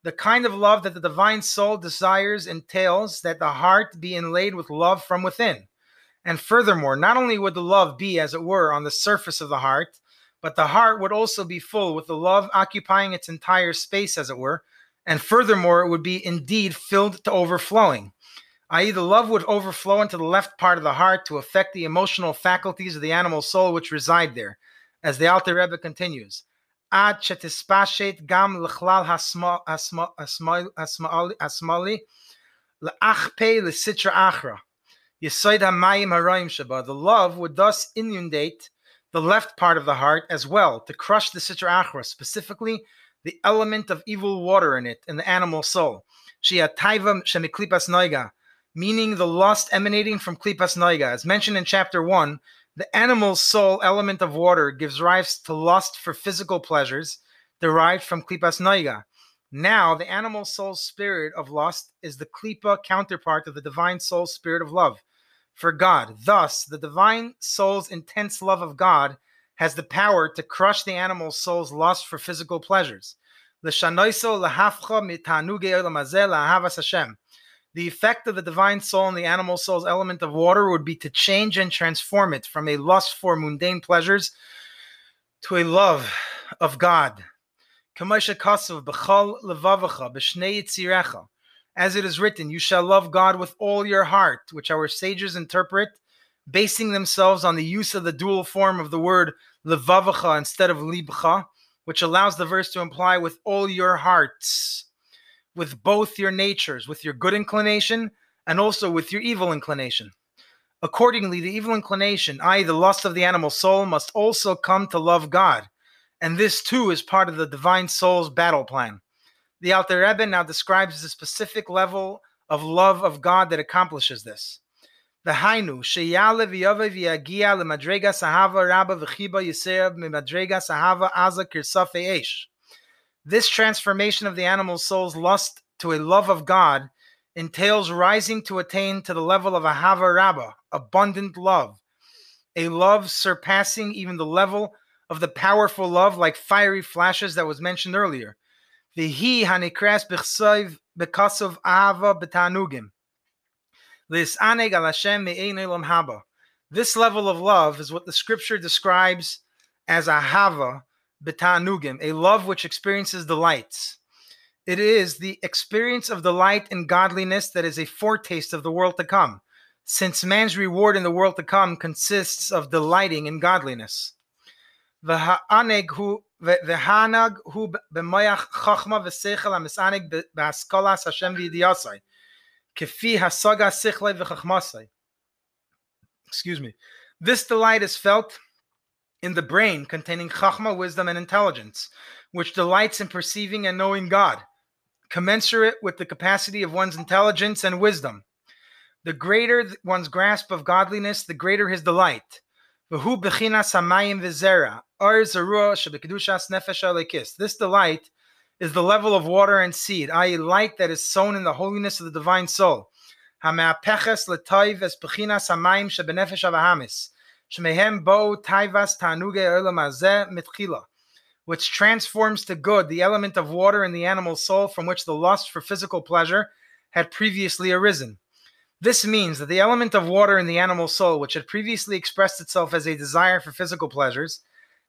The kind of love that the divine soul desires entails that the heart be inlaid with love from within. And furthermore, not only would the love be, as it were, on the surface of the heart, but the heart would also be full with the love occupying its entire space, as it were, and furthermore, it would be indeed filled to overflowing, i.e., the love would overflow into the left part of the heart to affect the emotional faculties of the animal soul which reside there, as the Alter Rebbe continues. Ad shetispashet gam lechlal asmali leachpe lesitra achra. Yisoid hamayim harayim shaba. The love would thus inundate the left part of the heart as well to crush the sitra achra, specifically the element of evil water in it, in the animal soul. Shiataiva shemiklipas noiga, meaning the lust emanating from klipas noiga. As mentioned in chapter 1, the animal soul element of water gives rise to lust for physical pleasures derived from klipas noiga. Now, the animal soul spirit of lust is the klipa counterpart of the divine soul spirit of love for God. Thus, the divine soul's intense love of God has the power to crush the animal soul's lust for physical pleasures. The effect of the divine soul and the animal soul's element of water would be to change and transform it from a lust for mundane pleasures to a love of God. As it is written, you shall love God with all your heart, which our sages interpret, basing themselves on the use of the dual form of the word levavacha instead of libcha, which allows the verse to imply with all your hearts, with both your natures, with your good inclination and also with your evil inclination. Accordingly, the evil inclination, i.e., the lust of the animal soul, must also come to love God. And this too is part of the divine soul's battle plan. The Alter Rebbe now describes the specific level of love of God that accomplishes this. V'hainu sheyale v'yove v'yagia lemadrega sahava rabba v'chiba yisera mimadrega sahava aza kirsafe eish. This transformation of the animal soul's lust to a love of God entails rising to attain to the level of ahava rabba, abundant love, a love surpassing even the level of the powerful love like fiery flashes that was mentioned earlier. V'hi hanikras b'chsoiv b'kasov ahava b'tanugim. This level of love is what the scripture describes as ahava betanugim, a love which experiences delights. It is the experience of delight in godliness that is a foretaste of the world to come, since man's reward in the world to come consists of delighting in godliness. The V'hanag hu b'mayach chachma v'yidiyasai. Hasaga Excuse me. This delight is felt in the brain containing chachma, wisdom, and intelligence, which delights in perceiving and knowing God, commensurate with the capacity of one's intelligence and wisdom. The greater one's grasp of godliness, the greater his delight. This delight is the level of water and seed, i.e., light that is sown in the holiness of the divine soul. Which transforms to good the element of water in the animal soul from which the lust for physical pleasure had previously arisen. This means that the element of water in the animal soul, which had previously expressed itself as a desire for physical pleasures,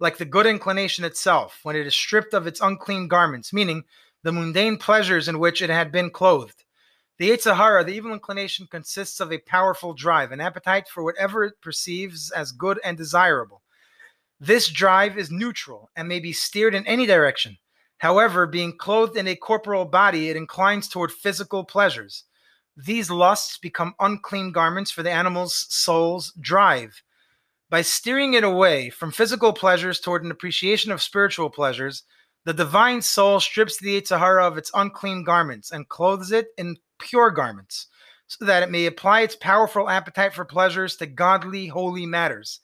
like the good inclination itself, when it is stripped of its unclean garments, meaning the mundane pleasures in which it had been clothed. The Yetzer the evil inclination, consists of a powerful drive, an appetite for whatever it perceives as good and desirable. This drive is neutral and may be steered in any direction. However, being clothed in a corporal body, it inclines toward physical pleasures. These lusts become unclean garments for the animal's soul's drive by steering it away from physical pleasures toward an appreciation of spiritual pleasures, the divine soul strips the Yetzer Hara of its unclean garments and clothes it in pure garments, so that it may apply its powerful appetite for pleasures to godly, holy matters.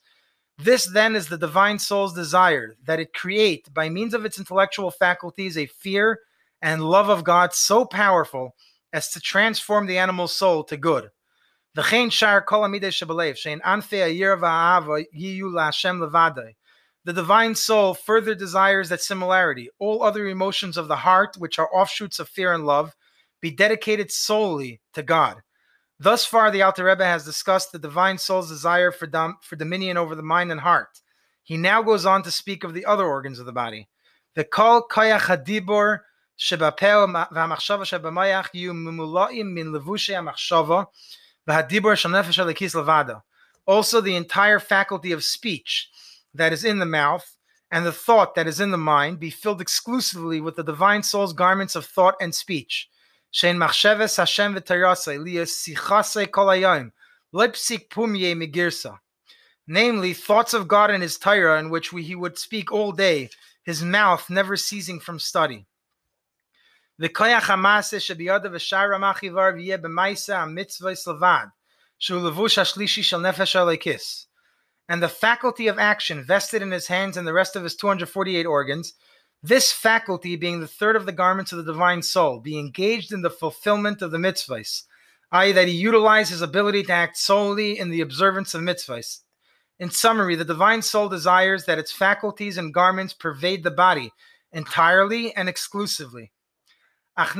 This then is the divine soul's desire that it create, by means of its intellectual faculties, a fear and love of God so powerful as to transform the animal soul to good. The divine soul further desires that similarity, all other emotions of the heart, which are offshoots of fear and love, be dedicated solely to God. Thus far, the Alter Rebbe has discussed the divine soul's desire for, dom- for dominion over the mind and heart. He now goes on to speak of the other organs of the body. The kol koyach hadibor shebapeo v'hamachshava shebamayach yu mimulaim min levushe hamachshava also, the entire faculty of speech that is in the mouth and the thought that is in the mind be filled exclusively with the divine soul's garments of thought and speech. Namely, thoughts of God and His Torah, in which we, he would speak all day, his mouth never ceasing from study. V'koyach hamase shebiyodav v'shar ramachivar v'yeh b'maisa mitzvah levad shulevush hashlishi shel nefesh alekis. And the faculty of action vested in his hands and the rest of his 248 organs, this faculty being the third of the garments of the divine soul, be engaged in the fulfillment of the mitzvahs, i.e., that he utilize his ability to act solely in the observance of mitzvahs. In summary, the divine soul desires that its faculties and garments pervade the body entirely and exclusively. But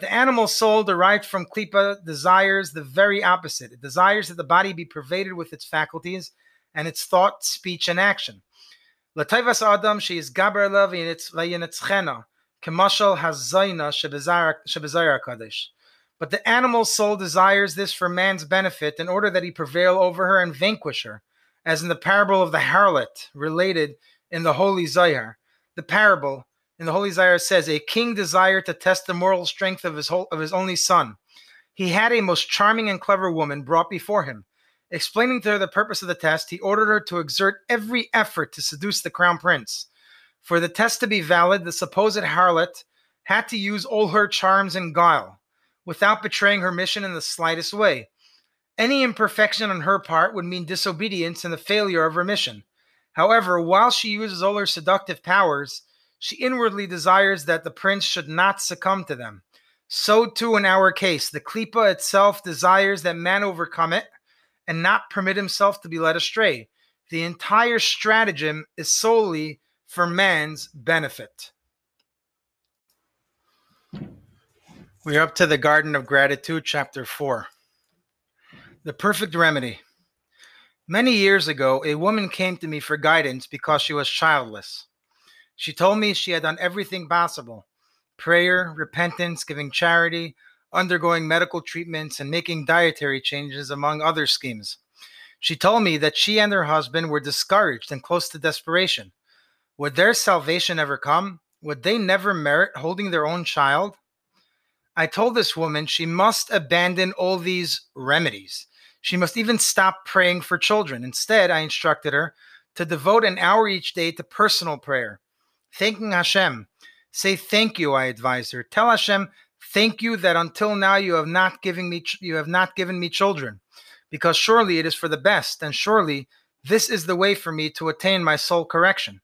the animal soul derived from klipa desires the very opposite. It desires that the body be pervaded with its faculties and its thought, speech, and action. Latayvas Adam she is gaber vayinitzchena kemashal shebezayar kadesh. But the animal soul desires this for man's benefit in order that he prevail over her and vanquish her, as in the parable of the harlot related in the Holy Zohar. The parable in the Holy Zohar says, A king desired to test the moral strength of his, whole, of his only son. He had a most charming and clever woman brought before him. Explaining to her the purpose of the test, he ordered her to exert every effort to seduce the crown prince. For the test to be valid, the supposed harlot had to use all her charms and guile without betraying her mission in the slightest way. Any imperfection on her part would mean disobedience and the failure of her mission. However, while she uses all her seductive powers, she inwardly desires that the prince should not succumb to them. So too in our case, the klipa itself desires that man overcome it and not permit himself to be led astray. The entire stratagem is solely for man's benefit. We're up to the Garden of Gratitude, chapter 4. The perfect remedy. Many years ago, a woman came to me for guidance because she was childless. She told me she had done everything possible prayer, repentance, giving charity, undergoing medical treatments, and making dietary changes, among other schemes. She told me that she and her husband were discouraged and close to desperation. Would their salvation ever come? Would they never merit holding their own child? I told this woman she must abandon all these remedies. She must even stop praying for children. Instead, I instructed her to devote an hour each day to personal prayer, thanking Hashem. Say thank you, I advised her. Tell Hashem, thank you that until now you have not given me you have not given me children, because surely it is for the best, and surely this is the way for me to attain my soul correction.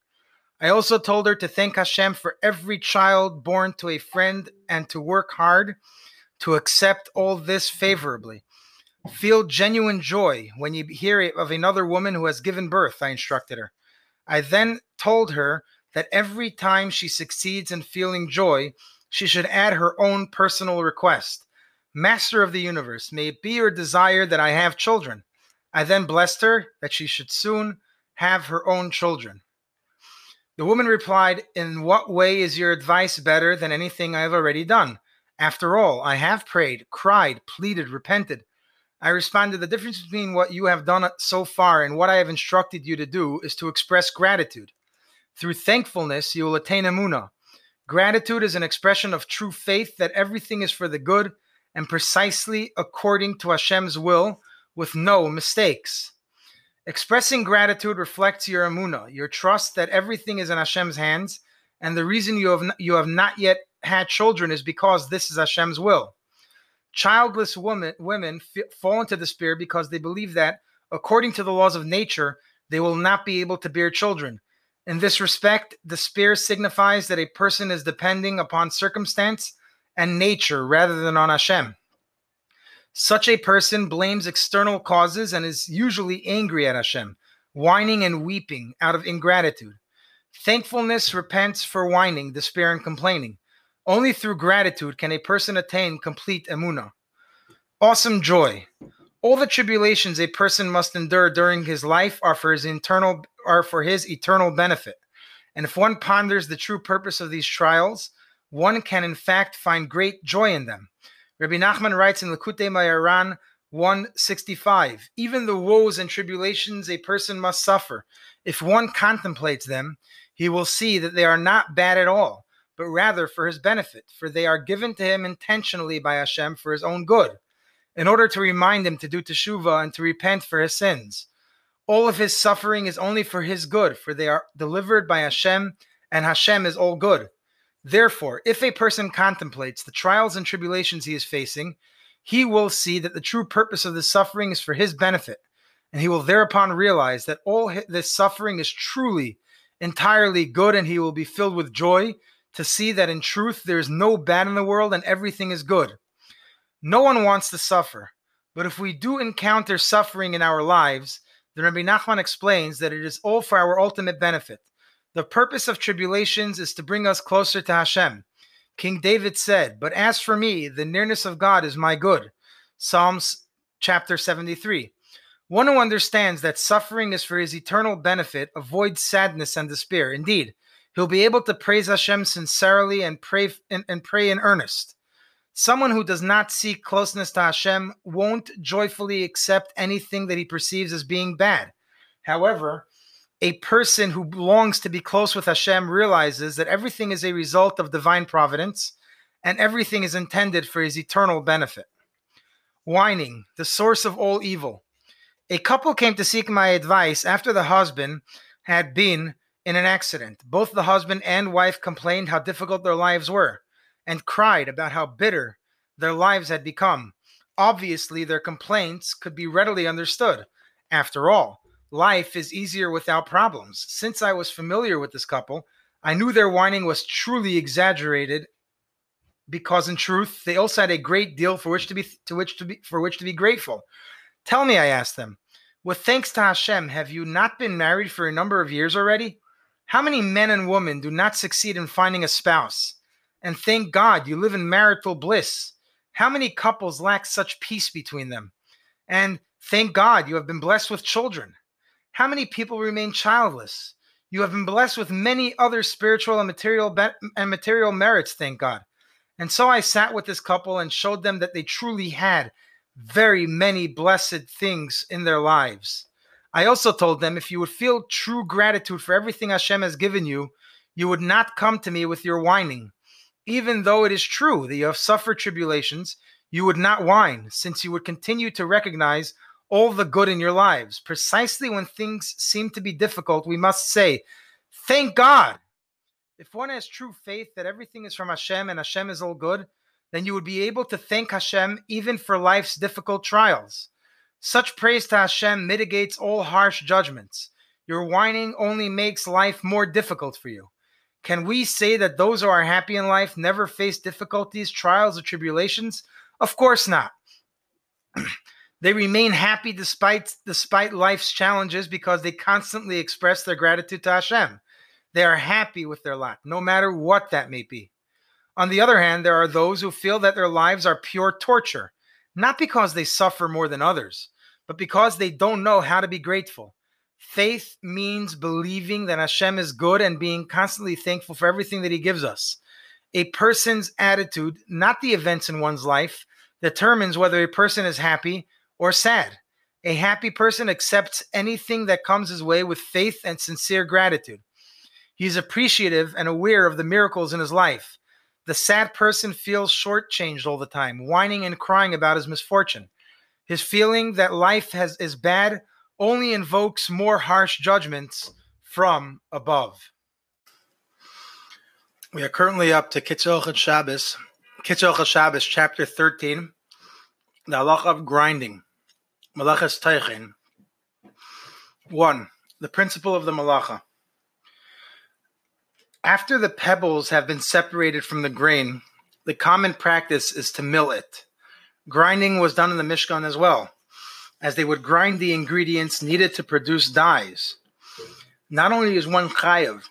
I also told her to thank Hashem for every child born to a friend and to work hard to accept all this favorably. Feel genuine joy when you hear of another woman who has given birth, I instructed her. I then told her that every time she succeeds in feeling joy, she should add her own personal request Master of the universe, may it be your desire that I have children. I then blessed her that she should soon have her own children. The woman replied, In what way is your advice better than anything I have already done? After all, I have prayed, cried, pleaded, repented. I responded, The difference between what you have done so far and what I have instructed you to do is to express gratitude. Through thankfulness, you will attain emuna. Gratitude is an expression of true faith that everything is for the good and precisely according to Hashem's will with no mistakes. Expressing gratitude reflects your emuna, your trust that everything is in Hashem's hands, and the reason you have you have not yet had children is because this is Hashem's will. Childless women women f- fall into despair because they believe that, according to the laws of nature, they will not be able to bear children. In this respect, despair signifies that a person is depending upon circumstance and nature rather than on Hashem. Such a person blames external causes and is usually angry at Hashem, whining and weeping out of ingratitude. Thankfulness repents for whining, despair, and complaining. Only through gratitude can a person attain complete emuna. Awesome joy. All the tribulations a person must endure during his life are for his internal are for his eternal benefit. And if one ponders the true purpose of these trials, one can in fact find great joy in them. Rabbi Nachman writes in Likutei Moharan 165 Even the woes and tribulations a person must suffer, if one contemplates them, he will see that they are not bad at all, but rather for his benefit, for they are given to him intentionally by Hashem for his own good, in order to remind him to do teshuvah and to repent for his sins. All of his suffering is only for his good, for they are delivered by Hashem, and Hashem is all good. Therefore, if a person contemplates the trials and tribulations he is facing, he will see that the true purpose of the suffering is for his benefit, and he will thereupon realize that all this suffering is truly, entirely good, and he will be filled with joy to see that in truth there is no bad in the world and everything is good. No one wants to suffer, but if we do encounter suffering in our lives, then Rabbi Nachman explains that it is all for our ultimate benefit. The purpose of tribulations is to bring us closer to Hashem. King David said, But as for me, the nearness of God is my good. Psalms chapter 73. One who understands that suffering is for his eternal benefit avoids sadness and despair. Indeed, he'll be able to praise Hashem sincerely and pray and, and pray in earnest. Someone who does not seek closeness to Hashem won't joyfully accept anything that he perceives as being bad. However, a person who longs to be close with Hashem realizes that everything is a result of divine providence and everything is intended for his eternal benefit. Whining, the source of all evil. A couple came to seek my advice after the husband had been in an accident. Both the husband and wife complained how difficult their lives were and cried about how bitter their lives had become. Obviously, their complaints could be readily understood. After all, life is easier without problems. Since I was familiar with this couple, I knew their whining was truly exaggerated because in truth they also had a great deal for which to be to which to be for which to be grateful. Tell me, I asked them, with thanks to Hashem, have you not been married for a number of years already? How many men and women do not succeed in finding a spouse? And thank God you live in marital bliss. How many couples lack such peace between them? And thank God you have been blessed with children. How many people remain childless? You have been blessed with many other spiritual and material be- and material merits, thank God. And so I sat with this couple and showed them that they truly had very many blessed things in their lives. I also told them if you would feel true gratitude for everything Hashem has given you, you would not come to me with your whining even though it is true that you have suffered tribulations, you would not whine, since you would continue to recognize all the good in your lives. Precisely when things seem to be difficult, we must say, Thank God. If one has true faith that everything is from Hashem and Hashem is all good, then you would be able to thank Hashem even for life's difficult trials. Such praise to Hashem mitigates all harsh judgments. Your whining only makes life more difficult for you. Can we say that those who are happy in life never face difficulties, trials, or tribulations? Of course not. they remain happy despite despite life's challenges because they constantly express their gratitude to Hashem. They are happy with their lot, no matter what that may be. On the other hand, there are those who feel that their lives are pure torture, not because they suffer more than others, but because they don't know how to be grateful. Faith means believing that Hashem is good and being constantly thankful for everything that He gives us. A person's attitude, not the events in one's life, determines whether a person is happy or sad. A happy person accepts anything that comes his way with faith and sincere gratitude. He is appreciative and aware of the miracles in his life. The sad person feels shortchanged all the time, whining and crying about his misfortune. His feeling that life has is bad only invokes more harsh judgments from above. We are currently up to Kitzur Shabbos, Kitzur Shabbos, chapter 13, the halacha of grinding, Malachas Teichin. One, the principle of the malacha. After the pebbles have been separated from the grain, the common practice is to mill it. Grinding was done in the Mishkan as well as they would grind the ingredients needed to produce dyes. Not only is one chayav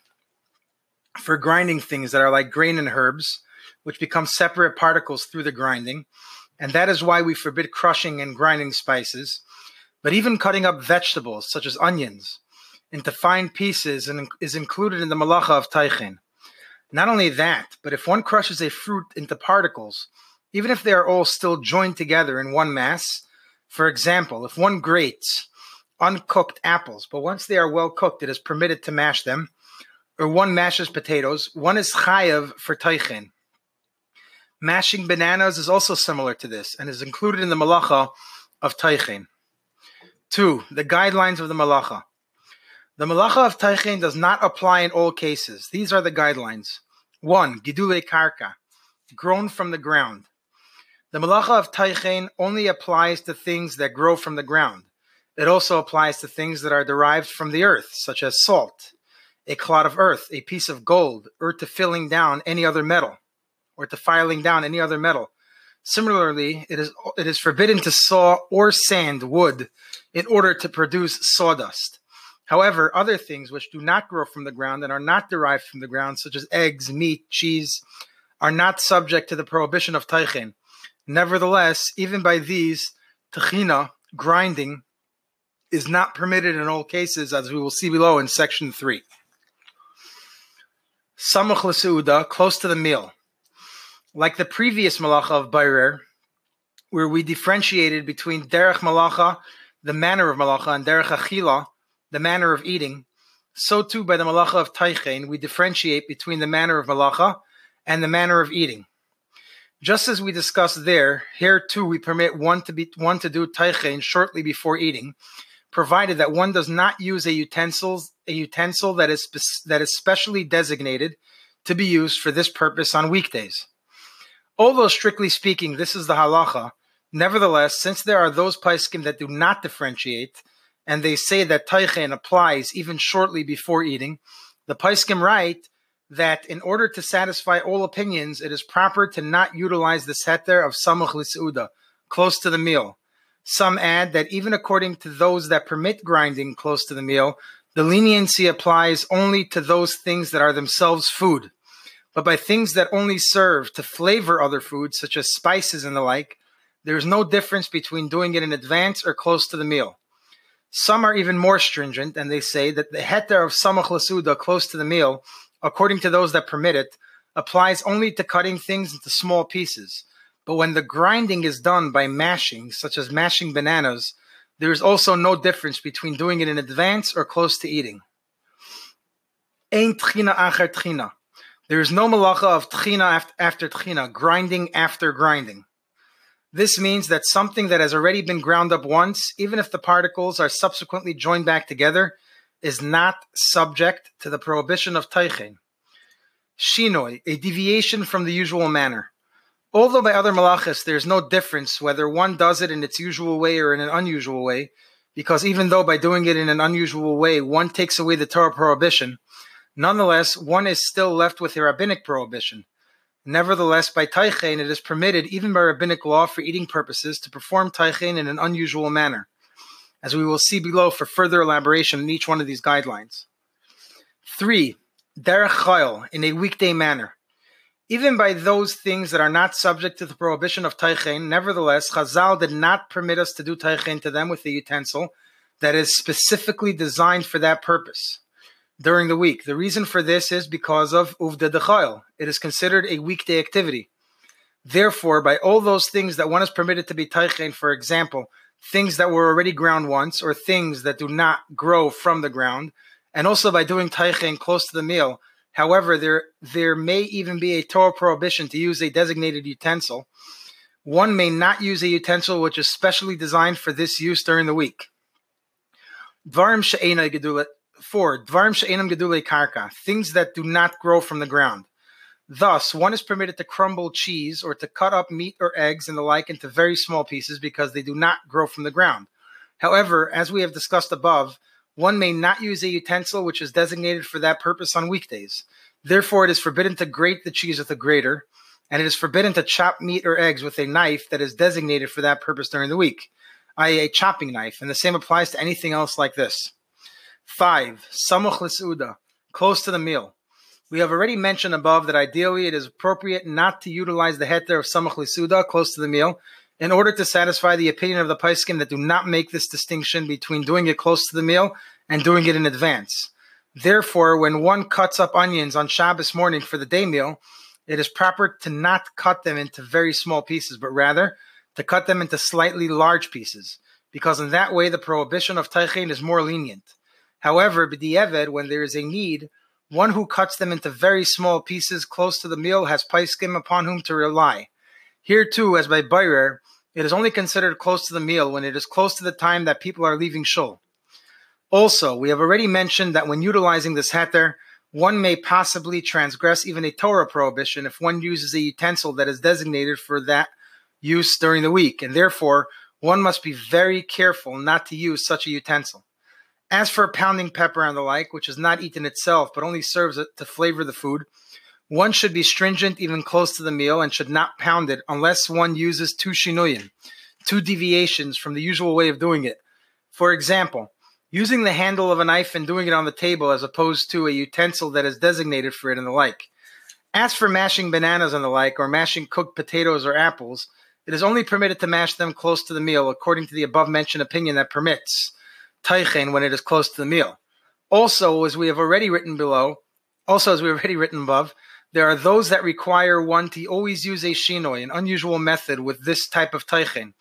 for grinding things that are like grain and herbs, which become separate particles through the grinding, and that is why we forbid crushing and grinding spices, but even cutting up vegetables such as onions into fine pieces and is included in the malacha of taichin. Not only that, but if one crushes a fruit into particles, even if they are all still joined together in one mass, for example, if one grates uncooked apples, but once they are well cooked, it is permitted to mash them, or one mashes potatoes, one is chayav for taichin. Mashing bananas is also similar to this and is included in the malacha of taichin. Two, the guidelines of the malacha. The malacha of taichin does not apply in all cases. These are the guidelines. One, gidule karka, grown from the ground. The malacha of taichen only applies to things that grow from the ground, It also applies to things that are derived from the earth, such as salt, a clod of earth, a piece of gold, or to filling down any other metal, or to filing down any other metal. Similarly, it is it is forbidden to saw or sand wood in order to produce sawdust. However, other things which do not grow from the ground and are not derived from the ground, such as eggs, meat, cheese, are not subject to the prohibition of taichin. Nevertheless, even by these, tachina, grinding, is not permitted in all cases, as we will see below in section 3. Samach l'seuda, close to the meal. Like the previous malacha of Bairer, where we differentiated between derech malacha, the manner of malacha, and derech achila, the manner of eating, so too by the malacha of taichen, we differentiate between the manner of malacha and the manner of eating. Just as we discussed there, here too we permit one to be one to do taichen shortly before eating, provided that one does not use a utensil a utensil that is that is specially designated to be used for this purpose on weekdays. Although strictly speaking, this is the halacha. Nevertheless, since there are those paiskim that do not differentiate, and they say that taichen applies even shortly before eating, the paiskim write that in order to satisfy all opinions, it is proper to not utilize the heter of samuch lis'uda, close to the meal. Some add that even according to those that permit grinding close to the meal, the leniency applies only to those things that are themselves food. But by things that only serve to flavor other foods, such as spices and the like, there is no difference between doing it in advance or close to the meal. Some are even more stringent, and they say that the heter of samach lasuda close to the meal, according to those that permit it, applies only to cutting things into small pieces. But when the grinding is done by mashing, such as mashing bananas, there is also no difference between doing it in advance or close to eating. Ein tchina acher tchina. There is no malacha of tchina after tchina, grinding after grinding. This means that something that has already been ground up once, even if the particles are subsequently joined back together, is not subject to the prohibition of taichen. Shinoi, a deviation from the usual manner. Although by other malachas there is no difference whether one does it in its usual way or in an unusual way, because even though by doing it in an unusual way one takes away the Torah prohibition, nonetheless one is still left with a rabbinic prohibition. Nevertheless, by taichen, it is permitted, even by rabbinic law, for eating purposes, to perform taichen in an unusual manner, as we will see below for further elaboration in each one of these guidelines. Three, derech chayil, in a weekday manner. Even by those things that are not subject to the prohibition of taichen, nevertheless, Chazal did not permit us to do taichen to them with a utensil that is specifically designed for that purpose during the week. The reason for this is because of Uvda Dechayel. It is considered a weekday activity. Therefore, by all those things that one is permitted to be taichen, for example, things that were already ground once, or things that do not grow from the ground, and also by doing taichen close to the meal. However, there there may even be a Torah prohibition to use a designated utensil. One may not use a utensil which is specially designed for this use during the week. Dvarim Four, dvarim karka, things that do not grow from the ground. Thus, one is permitted to crumble cheese or to cut up meat or eggs and the like into very small pieces because they do not grow from the ground. However, as we have discussed above, one may not use a utensil which is designated for that purpose on weekdays. Therefore, it is forbidden to grate the cheese with a grater, and it is forbidden to chop meat or eggs with a knife that is designated for that purpose during the week, i.e., a chopping knife, and the same applies to anything else like this. Five, samuch l'suda, close to the meal. We have already mentioned above that ideally it is appropriate not to utilize the heter of samuch l'suda, close to the meal, in order to satisfy the opinion of the paiskim that do not make this distinction between doing it close to the meal and doing it in advance. Therefore, when one cuts up onions on Shabbos morning for the day meal, it is proper to not cut them into very small pieces, but rather to cut them into slightly large pieces, because in that way the prohibition of taichin is more lenient. However, b'di'eved, when there is a need, one who cuts them into very small pieces close to the meal has paiskim upon whom to rely. Here too, as by Bairer, it is only considered close to the meal when it is close to the time that people are leaving shul. Also, we have already mentioned that when utilizing this heter, one may possibly transgress even a Torah prohibition if one uses a utensil that is designated for that use during the week, and therefore one must be very careful not to use such a utensil. As for pounding pepper and the like, which is not eaten itself but only serves to flavor the food, one should be stringent even close to the meal and should not pound it unless one uses two shinuyin, two deviations from the usual way of doing it. For example, using the handle of a knife and doing it on the table as opposed to a utensil that is designated for it and the like. As for mashing bananas and the like, or mashing cooked potatoes or apples, it is only permitted to mash them close to the meal according to the above mentioned opinion that permits taichen when it is close to the meal. Also, as we have already written below, also as we have already written above, there are those that require one to always use a shinoi, an unusual method with this type of taichen,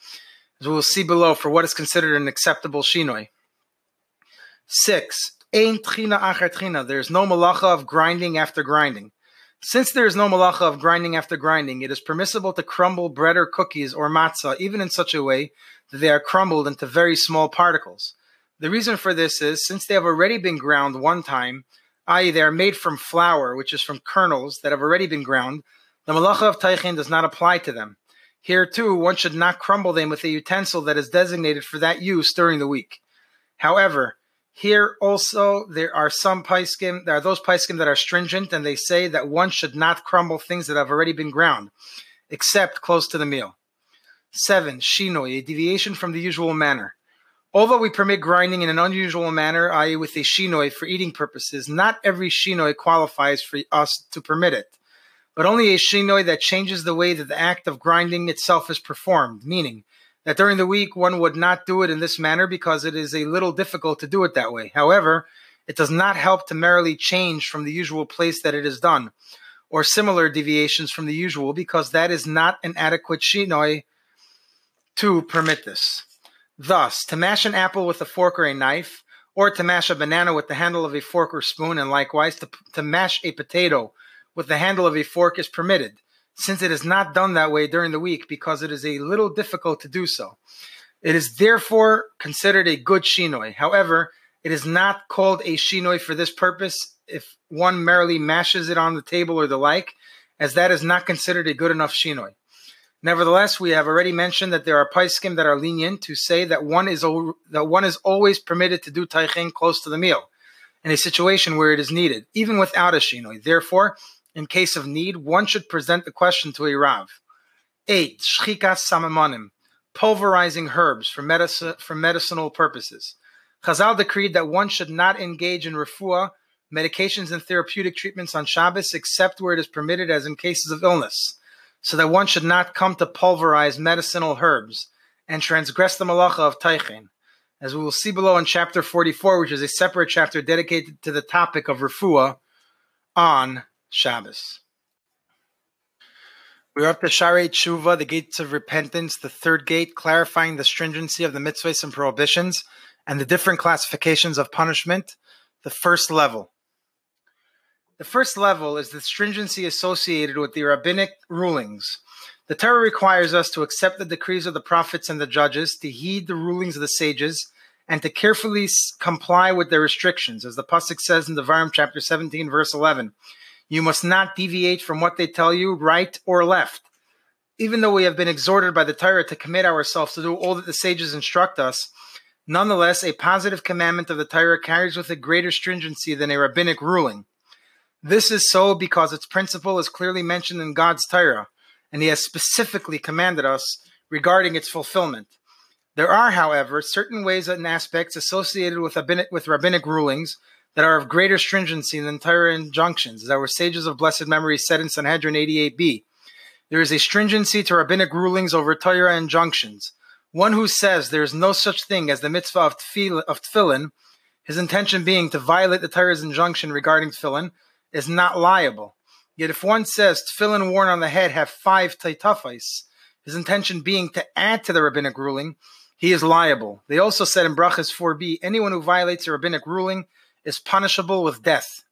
as we will see below for what is considered an acceptable shinoi. Six, ein tchina achar tchina. There is no malacha of grinding after grinding. Since there is no malacha of grinding after grinding, it is permissible to crumble bread or cookies or matzah even in such a way that they are crumbled into very small particles. The reason for this is since they have already been ground one time, i.e., they are made from flour, which is from kernels that have already been ground, the malacha of taichin does not apply to them. Here, too, one should not crumble them with a utensil that is designated for that use during the week. However, here also there are some paiskim, there are those paiskim that are stringent, and they say that one should not crumble things that have already been ground, except close to the meal. Seven, shinoi, a deviation from the usual manner. Although we permit grinding in an unusual manner, i.e., with a shinoi for eating purposes, not every shinoi qualifies for us to permit it, but only a shinoi that changes the way that the act of grinding itself is performed, meaning that during the week one would not do it in this manner because it is a little difficult to do it that way. However, it does not help to merely change from the usual place that it is done, or similar deviations from the usual, because that is not an adequate shinoi to permit this. Thus, to mash an apple with a fork or a knife, or to mash a banana with the handle of a fork or spoon, and likewise to, to mash a potato with the handle of a fork is permitted, since it is not done that way during the week because it is a little difficult to do so. It is therefore considered a good shinoi. However, it is not called a shinoi for this purpose if one merely mashes it on the table or the like, as that is not considered a good enough shinoi. Nevertheless, we have already mentioned that there are paiskim that are lenient to say that one is that one is always permitted to do taichin close to the meal in a situation where it is needed, even without a shinoi. Therefore, in case of need, one should present the question to a rav. Eight, shchikas samamonim, pulverizing herbs for, medicine, for medicinal purposes. Chazal decreed that one should not engage in refuah, medications and therapeutic treatments on Shabbos except where it is permitted as in cases of illness so that one should not come to pulverize medicinal herbs and transgress the malacha of taichin, as we will see below in chapter 44, which is a separate chapter dedicated to the topic of refuah on Shabbos. We're up to Shaarei Teshuvah, the gates of repentance, the third gate, clarifying the stringency of the mitzvahs and prohibitions and the different classifications of punishment. The first level. The first level is the stringency associated with the rabbinic rulings. The Torah requires us to accept the decrees of the prophets and the judges, to heed the rulings of the sages, and to carefully comply with their restrictions. As the Pasuk says in the Devarim chapter 17, verse 11, you must not deviate from what they tell you, right or left. Even though we have been exhorted by the Torah to commit ourselves to do all that the sages instruct us, nonetheless, a positive commandment of the Torah carries with it greater stringency than a rabbinic ruling. This is so because its principle is clearly mentioned in God's Torah, and He has specifically commanded us regarding its fulfillment. There are, however, certain ways and aspects associated with rabbinic, with rabbinic rulings that are of greater stringency than Torah injunctions, as our sages of blessed memory said in Sanhedrin 88b. There is a stringency to rabbinic rulings over Torah injunctions. One who says there is no such thing as the mitzvah of, tefillin, his intention being to violate the Torah's injunction regarding tefillin, is not liable. Yet if one says tefillin worn on the head have five taitafais, his intention being to add to the rabbinic ruling, he is liable. They also said in Brachas 4b, anyone who violates a rabbinic ruling is punishable with death.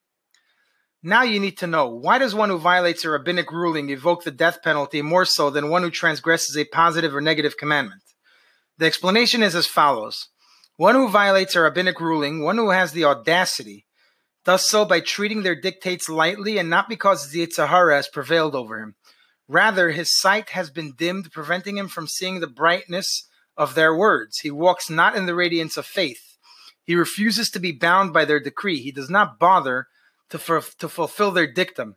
Now you need to know why does one who violates a rabbinic ruling evoke the death penalty more so than one who transgresses a positive or negative commandment? The explanation is as follows. One who violates a rabbinic ruling, one who has the audacity does so by treating their dictates lightly and not because the has prevailed over him. Rather, his sight has been dimmed, preventing him from seeing the brightness of their words. He walks not in the radiance of faith. He refuses to be bound by their decree. He does not bother to, to fulfill their dictum,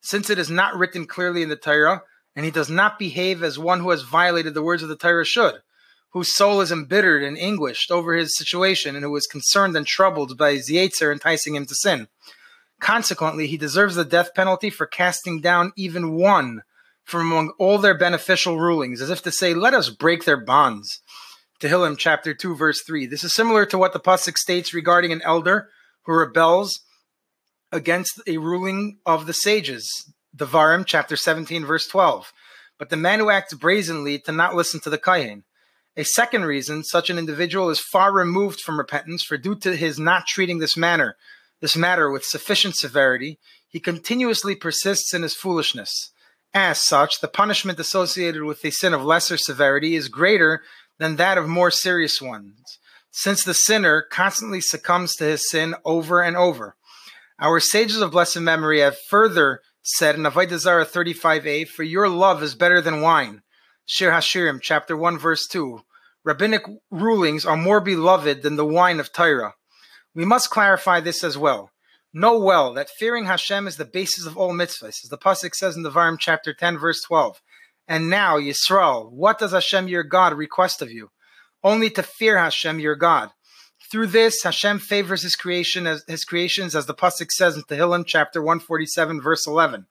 since it is not written clearly in the Torah, and he does not behave as one who has violated the words of the Torah should, whose soul is embittered and anguished over his situation, and who is concerned and troubled by his enticing him to sin. Consequently, he deserves the death penalty for casting down even one from among all their beneficial rulings, as if to say, Let us break their bonds. Tehillim chapter 2, verse 3. This is similar to what the Pasuk states regarding an elder who rebels against a ruling of the sages. Devarim chapter 17, verse 12. But the man who acts brazenly to not listen to the Kohen. A second reason such an individual is far removed from repentance, for due to his not treating this manner, this matter with sufficient severity, he continuously persists in his foolishness. As such, the punishment associated with a sin of lesser severity is greater than that of more serious ones, since the sinner constantly succumbs to his sin over and over. Our sages of blessed memory have further said in Avodah Zarah 35a, For your love is better than wine. Shir Hashirim, chapter 1, verse 2. Rabbinic rulings are more beloved than the wine of Torah. We must clarify this as well. Know well that fearing Hashem is the basis of all mitzvahs, as the pasuk says in the Devarim chapter 10, verse 12. And now, Yisrael, what does Hashem your God request of you? Only to fear Hashem your God. Through this, Hashem favors his creation as his creations, as the pasuk says in Tehillim chapter 147, verse 11.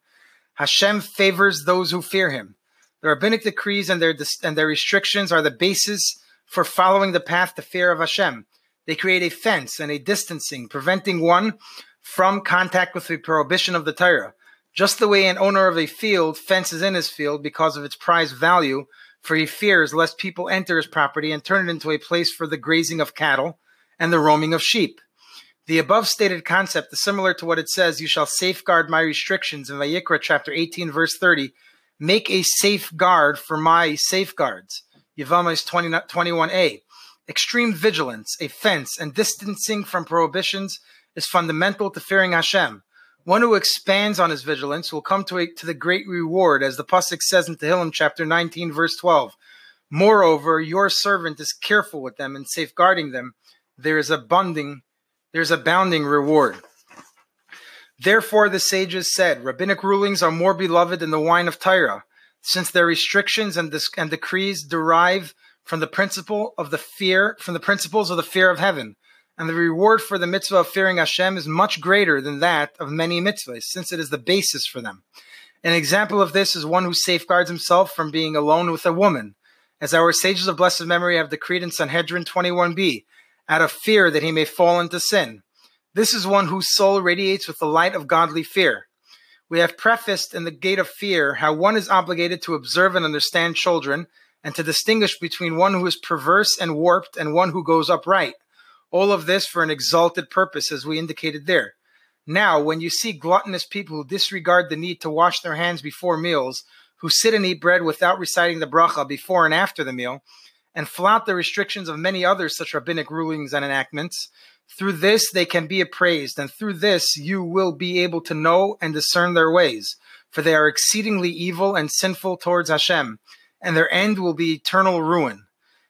Hashem favors those who fear him. The rabbinic decrees and their and their restrictions are the basis for following the path to fear of Hashem. They create a fence and a distancing, preventing one from contact with the prohibition of the Torah. Just the way an owner of a field fences in his field because of its prize value, for he fears lest people enter his property and turn it into a place for the grazing of cattle and the roaming of sheep. The above stated concept is similar to what it says, You shall safeguard my restrictions in Vayikra chapter 18, verse 30. Make a safeguard for my safeguards. Yevamos 20, 21a. Extreme vigilance, a fence, and distancing from prohibitions is fundamental to fearing Hashem. One who expands on his vigilance will come to, a, to the great reward, as the Pasuk says in Tehillim chapter 19, verse 12. Moreover, your servant is careful with them and safeguarding them. There is abounding, there's abounding reward. Therefore, the sages said, rabbinic rulings are more beloved than the wine of Torah, since their restrictions and, and decrees derive from the principle of the fear, from the principles of the fear of heaven and the reward for the mitzvah of fearing Hashem is much greater than that of many mitzvahs, since it is the basis for them. An example of this is one who safeguards himself from being alone with a woman, as our sages of blessed memory have decreed in Sanhedrin 21b, out of fear that he may fall into sin. This is one whose soul radiates with the light of godly fear. We have prefaced in the gate of fear how one is obligated to observe and understand children and to distinguish between one who is perverse and warped and one who goes upright. All of this for an exalted purpose, as we indicated there. Now, when you see gluttonous people who disregard the need to wash their hands before meals, who sit and eat bread without reciting the bracha before and after the meal, and flout the restrictions of many other such rabbinic rulings and enactments, through this they can be appraised, and through this you will be able to know and discern their ways, for they are exceedingly evil and sinful towards Hashem, and their end will be eternal ruin.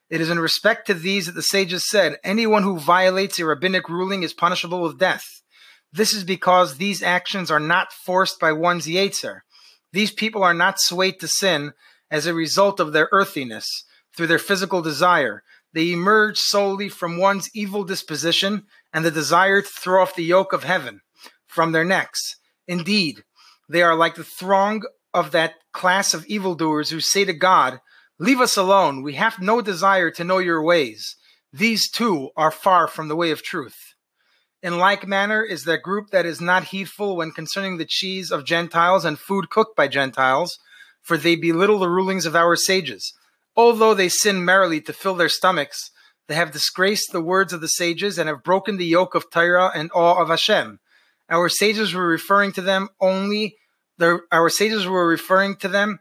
It is in respect to these that the sages said, anyone who violates a rabbinic ruling is punishable with death. This is because these actions are not forced by one's Yetzer. These people are not swayed to sin as a result of their earthiness, through their physical desire. They emerge solely from one's evil disposition and the desire to throw off the yoke of heaven from their necks. Indeed, they are like the throng of that class of evildoers who say to God, Leave us alone. We have no desire to know your ways. These too are far from the way of truth. In like manner is that group that is not heedful when concerning the cheese of Gentiles and food cooked by Gentiles, for they belittle the rulings of our sages. Although they sin merrily to fill their stomachs, they have disgraced the words of the sages and have broken the yoke of Torah and awe of Hashem. Our sages were referring to them only. Their, our sages were referring to them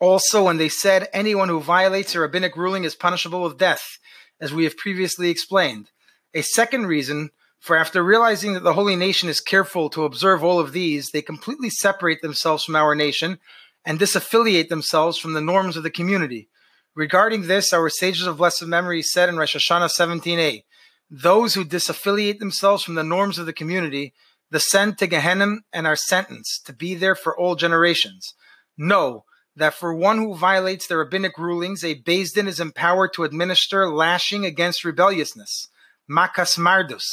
also, when they said anyone who violates a rabbinic ruling is punishable with death, as we have previously explained. A second reason for after realizing that the holy nation is careful to observe all of these, they completely separate themselves from our nation and disaffiliate themselves from the norms of the community. Regarding this, our sages of blessed memory said in Rosh Hashanah 17a, those who disaffiliate themselves from the norms of the community descend to Gehenna and are sentenced to be there for all generations. Know that for one who violates the rabbinic rulings, a Beis Din is empowered to administer lashing against rebelliousness, makas mardus,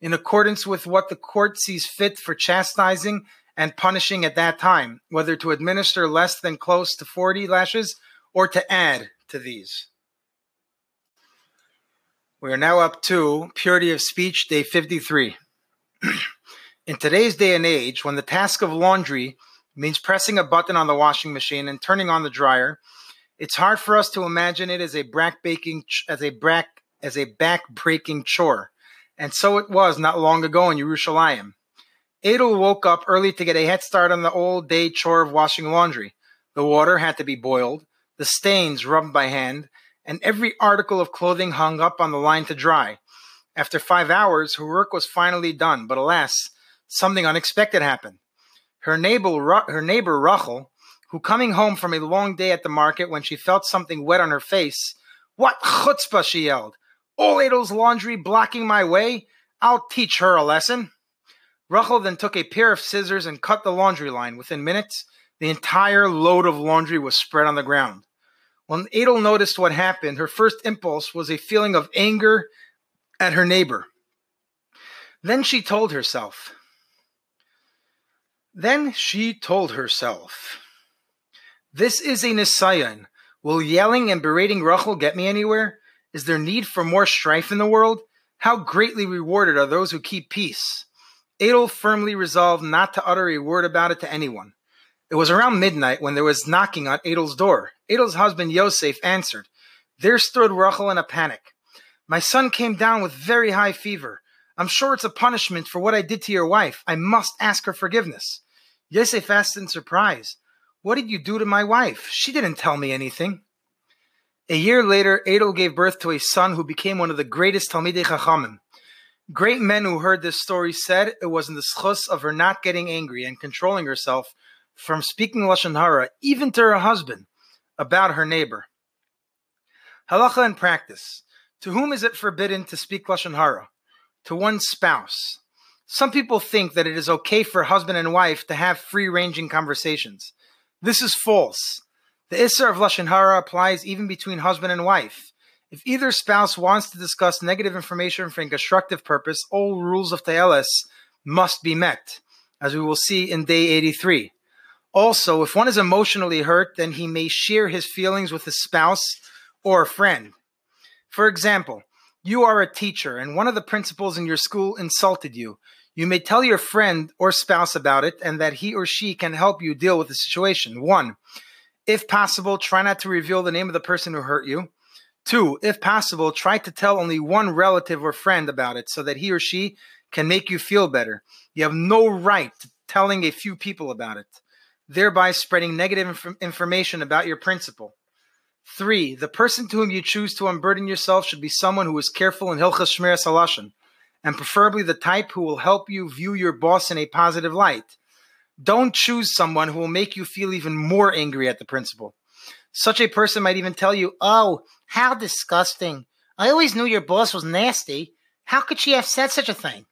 in accordance with what the court sees fit for chastising and punishing at that time, whether to administer less than close to 40 lashes or to add to these. We are now up to Purity of Speech, day 53. In today's day and age, when the task of laundry means pressing a button on the washing machine and turning on the dryer, it's hard for us to imagine it as a back baking as a back as a back breaking chore. And so it was not long ago in Yerushalayim. Adel woke up early to get a head start on the old day chore of washing laundry. The water had to be boiled, the stains rubbed by hand, and every article of clothing hung up on the line to dry. After five hours, her work was finally done, but alas, something unexpected happened. Her neighbor, her neighbor Rachel, who coming home from a long day at the market when she felt something wet on her face, what chutzpah, she yelled. All Adel's laundry blocking my way? I'll teach her a lesson. Rachel then took a pair of scissors and cut the laundry line. Within minutes, the entire load of laundry was spread on the ground. When Adel noticed what happened, her first impulse was a feeling of anger at her neighbor. Then she told herself, then she told herself, This is a Nisayan. Will yelling and berating Rachel get me anywhere? Is there need for more strife in the world? How greatly rewarded are those who keep peace. Adel firmly resolved not to utter a word about it to anyone. It was around midnight when there was knocking on Adel's door. Adel's husband Yosef answered. There stood Rachel in a panic. My son came down with very high fever. I'm sure it's a punishment for what I did to your wife. I must ask her forgiveness. Yosef asked in surprise, What did you do to my wife? She didn't tell me anything. A year later, Adel gave birth to a son who became one of the greatest Talmidei Chachamim. Great men who heard this story said it was in the schus of her not getting angry and controlling herself from speaking lashon hara, even to her husband, about her neighbor. Halacha and practice. To whom is it forbidden to speak lashon hara? To one's spouse. Some people think that it is okay for husband and wife to have free-ranging conversations. This is false. The Isser of lashon hara applies even between husband and wife. If either spouse wants to discuss negative information for a constructive purpose, all rules of Taelis must be met, as we will see in day 83. Also, if one is emotionally hurt, then he may share his feelings with his spouse or a friend. For example, you are a teacher and one of the principals in your school insulted you. You may tell your friend or spouse about it and that he or she can help you deal with the situation. One, if possible, try not to reveal the name of the person who hurt you. Two, if possible, try to tell only one relative or friend about it so that he or she can make you feel better. You have no right to telling a few people about it thereby spreading negative inf- information about your principal. Three, the person to whom you choose to unburden yourself should be someone who is careful in Hilchas Shmiras Halashon, and preferably the type who will help you view your boss in a positive light. Don't choose someone who will make you feel even more angry at the principal. Such a person might even tell you, Oh, how disgusting. I always knew your boss was nasty. How could she have said such a thing?